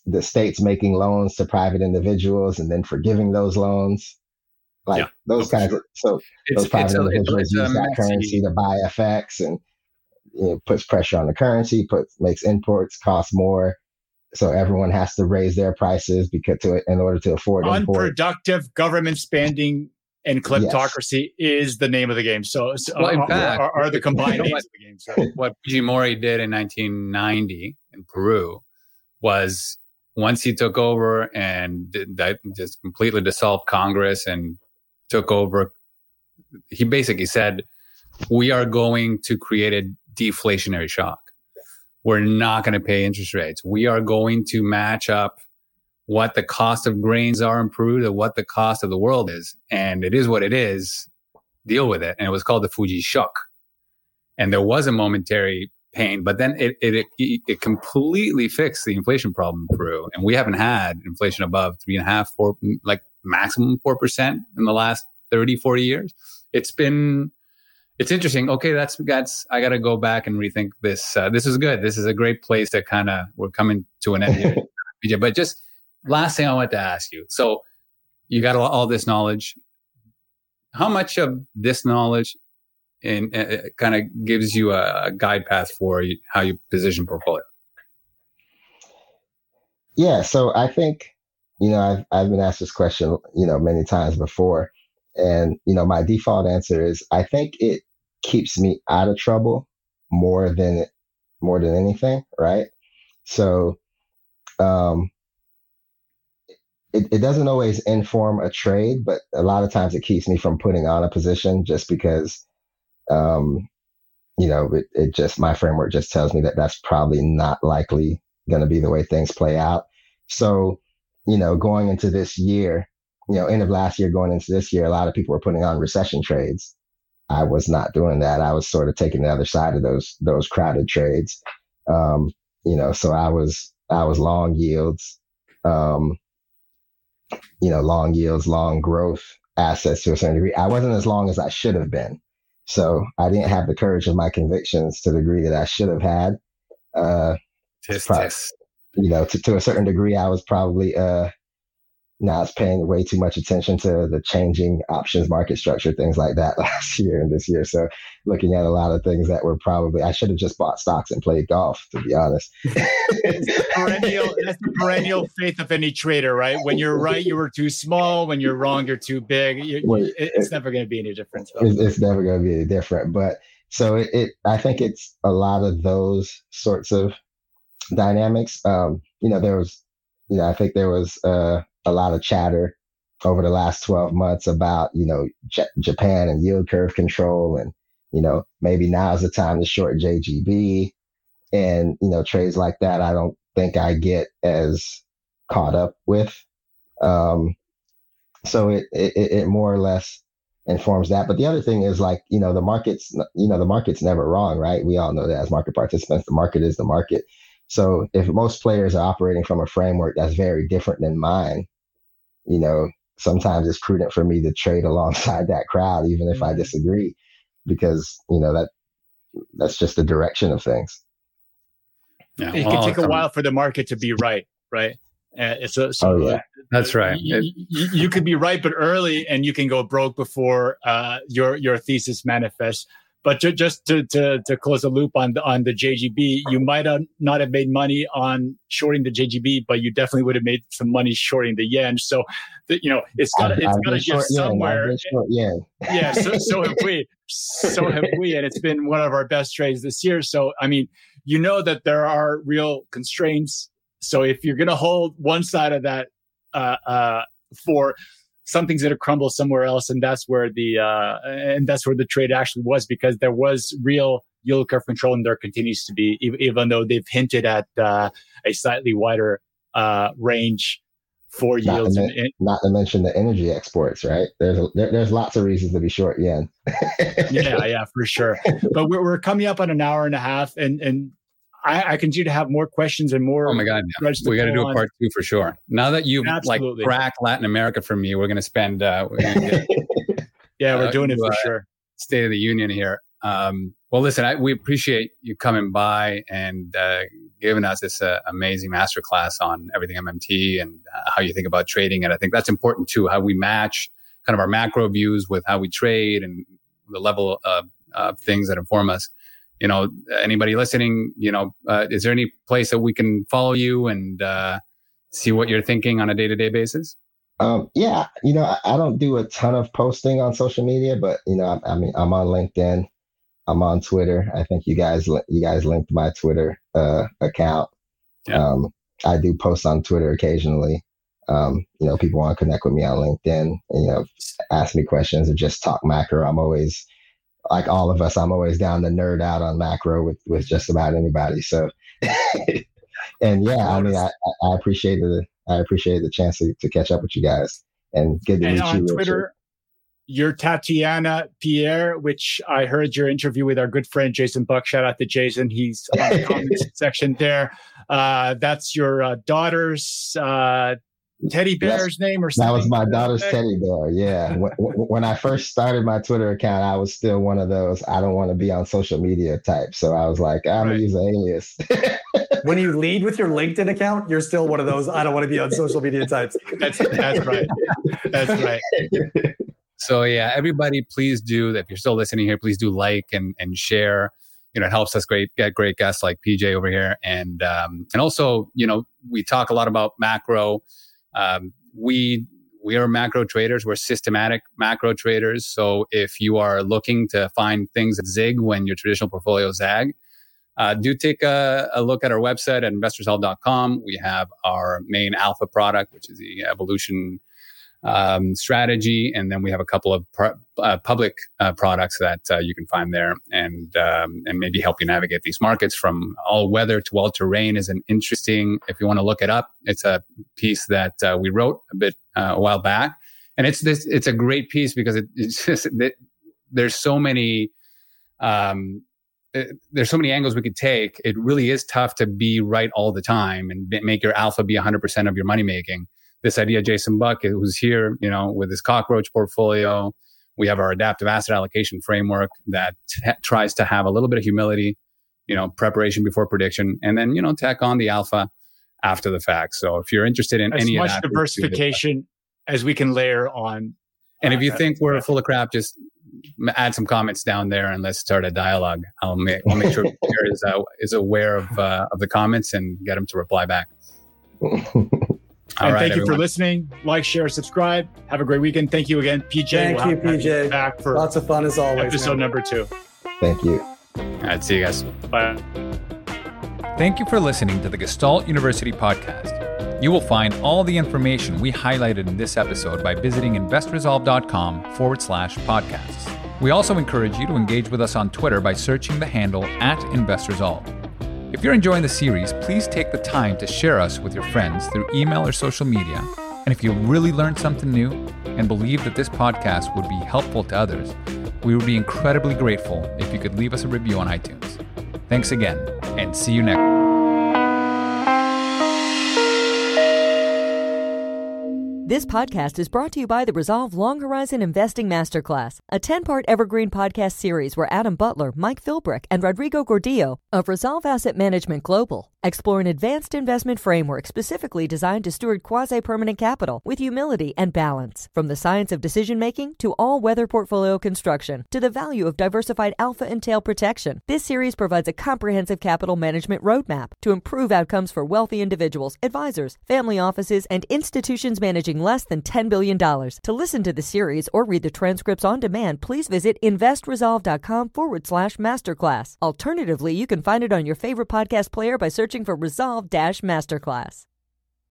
the state's making loans to private individuals and then forgiving those loans. Like yeah, those kinds sure. of so it's, those private individuals use that currency to buy FX and you know, puts pressure on the currency, puts makes imports cost more so everyone has to raise their prices because to in order to afford unproductive import. government spending and kleptocracy yes. is the name of the game. So, so well, in are, fact, are, are the combined names of the game. So. What Fujimori did in 1990 in Peru was once he took over and that just completely dissolved Congress and took over, he basically said, "We are going to create a deflationary shock." We're not going to pay interest rates. We are going to match up what the cost of grains are in Peru to what the cost of the world is. And it is what it is. Deal with it. And it was called the Fuji shock. And there was a momentary pain, but then it, it, it, it completely fixed the inflation problem in Peru. And we haven't had inflation above three and a half, four, like maximum 4% in the last 30, 40 years. It's been it's interesting. Okay, that's that's. I got to go back and rethink this. Uh, this is good. This is a great place to kind of. We're coming to an end here, But just last thing I want to ask you. So you got all, all this knowledge. How much of this knowledge and uh, kind of gives you a, a guide path for you, how you position portfolio? Yeah. So I think you know I've I've been asked this question you know many times before. And you know, my default answer is I think it keeps me out of trouble more than more than anything, right? So um it, it doesn't always inform a trade, but a lot of times it keeps me from putting on a position just because um you know, it, it just my framework just tells me that that's probably not likely going to be the way things play out. So, you know, going into this year, you know, end of last year, going into this year, a lot of people were putting on recession trades. I was not doing that. I was sort of taking the other side of those those crowded trades. Um, you know, so I was I was long yields, um, you know, long yields, long growth assets to a certain degree. I wasn't as long as I should have been. So I didn't have the courage of my convictions to the degree that I should have had. Uh, tisk, probably, tisk. You know, to, to a certain degree, I was probably uh, now it's paying way too much attention to the changing options market structure, things like that last year and this year. So looking at a lot of things that were probably I should have just bought stocks and played golf, to be honest. perennial, that's the perennial faith of any trader, right? When you're right, you were too small. When you're wrong, you're too big. You, Wait, it's it, never going to be any different. It's, it's, never going to be any different. But so it, it, I think it's a lot of those sorts of dynamics. Um, you know, there was, you know, I think there was, uh, a lot of chatter over the last 12 months about, you know, J- Japan and yield curve control. And, you know, maybe now is the time to short JGB and, you know, trades like that. I don't think I get as caught up with. Um, so it, it, it more or less informs that. But the other thing is like, you know, the market's, you know, the market's never wrong, right? We all know that as market participants, the market is the market. So if most players are operating from a framework that's very different than mine, you know, sometimes it's prudent for me to trade alongside that crowd, even if I mm-hmm. disagree, because, you know, that that's just the direction of things. Yeah, it well, can take a while for the market to be right, right? Uh, so, so oh, yeah. That's right. You, you, you, could be right, but early, and you can go broke before uh, your your thesis manifests. But to, just to, to, to close the loop on the, on the JGB, you might not have made money on shorting the JGB, but you definitely would have made some money shorting the yen. So, the, you know, it's got to it's got to give somewhere. Yeah, yeah. So, so have we. So have we, and it's been one of our best trades this year. So, I mean, you know that there are real constraints. So, if you're going to hold one side of that uh, uh, for something's going to crumble somewhere else, and that's where the uh, and that's where the trade actually was because there was real yield curve control, and there continues to be, even though they've hinted at uh, a slightly wider uh, range for Not yields. to, men- and- not to mention the energy exports, right? There's a, there, there's lots of reasons to be short yen. yeah, yeah, for sure. But we're, we're coming up on an hour and a half, and and I, I continue to have more questions and more. Oh my God. Yeah. We got to do a part two for sure. Now that you've Absolutely. like cracked Latin America for me, we're going to spend uh, we're gonna get Yeah, we're uh, doing it for uh, sure. State of the Union here. Um, well, listen, I, we appreciate you coming by and uh, giving us this uh, amazing masterclass on everything MMT and uh, how you think about trading. And I think that's important too, how we match kind of our macro views with how we trade and the level of uh, things that inform us. You know, anybody listening, you know, uh, is there any place that we can follow you and uh, see what you're thinking on a day to day basis? Um, yeah, you know, I, I don't do a ton of posting on social media, but you know, I, I mean, I'm on LinkedIn, I'm on Twitter. I think you guys, you guys linked my Twitter uh, account. Yeah. Um, I do post on Twitter occasionally. Um, you know, people want to connect with me on LinkedIn, and, you know, ask me questions or just talk macro. I'm always, like all of us, I'm always down to nerd out on macro with with just about anybody. So, and yeah, I mean, I, I appreciate the I appreciate the chance to, to catch up with you guys and good to And meet on you. Richard. Twitter, you're Tatiana Pierre, which I heard your interview with our good friend Jason Buck. Shout out to Jason. He's on the comments section there. Uh, that's your uh, daughter's uh, teddy bear's name or something. That was my daughter's teddy bear. Yeah. when, when when I first started my Twitter account, I was still one of those I don't want to be on social media type. So I was like, I'm Right. gonna use an alias. When you lead with your LinkedIn account, you're still one of those I don't want to be on social media types. That's, that's right. That's right. So yeah, everybody, please do. If you're still listening here, please do like and and share. You know, it helps us great get great guests like PJ over here, and um, and also, you know, we talk a lot about macro. Um, we we are macro traders. We're systematic macro traders. So if you are looking to find things that zig when your traditional portfolio zag, uh, do take a, a look at our website at investresolve.com. We have our main alpha product, which is the evolution um, strategy, and then we have a couple of pr- uh, public uh, products that uh, you can find there, and um, and maybe help you navigate these markets from all weather to all terrain is an interesting. If you want to look it up, it's a piece that uh, we wrote a bit uh, a while back, and it's this. It's a great piece because it, it's just that there's so many. Um, uh, there's so many angles we could take. It really is tough to be right all the time and ma- make your alpha be 100% of your money making this idea, Jason Buck, who's here, you know, with his cockroach portfolio. We have our adaptive asset allocation framework that t- tries to have a little bit of humility, you know, preparation before prediction, and then, you know, tack on the alpha after the fact. So if you're interested in As any much of that, please do diversification as we can layer on. And if you uh, think we're full of crap, just add some comments down there and let's start a dialogue. I'll make, I'll make sure is, uh, is aware of, uh, of the comments and get him to reply back. All and right, thank you for listening. Like, share, subscribe. Have a great weekend. Thank you again, PJ. Thank We'll you, have to have PJ. Back for Lots of fun as always. episode man. number two. Thank you. All right, see you guys. Bye. Thank you for listening to the Gestalt University podcast. You will find all the information we highlighted in this episode by visiting investresolve.com forward slash podcasts. We also encourage you to engage with us on Twitter by searching the handle at InvestResolve. If you're enjoying the series, please take the time to share us with your friends through email or social media. And if you really learned something new and believe that this podcast would be helpful to others, we would be incredibly grateful if you could leave us a review on iTunes. Thanks again, and see you next. This podcast is brought to you by the Resolve Long Horizon Investing Masterclass, a 10 part evergreen podcast series where Adam Butler, Mike Philbrick, and Rodrigo Gordillo of Resolve Asset Management Global explore an advanced investment framework specifically designed to steward quasi permanent capital with humility and balance. From the science of decision making to all weather portfolio construction to the value of diversified alpha and tail protection, this series provides a comprehensive capital management roadmap to improve outcomes for wealthy individuals, advisors, family offices, and institutions managing less than $10 billion. To listen to the series or read the transcripts on demand, please visit investresolve.com forward slash masterclass. Alternatively, you can find it on your favorite podcast player by searching for Resolve Dash Masterclass.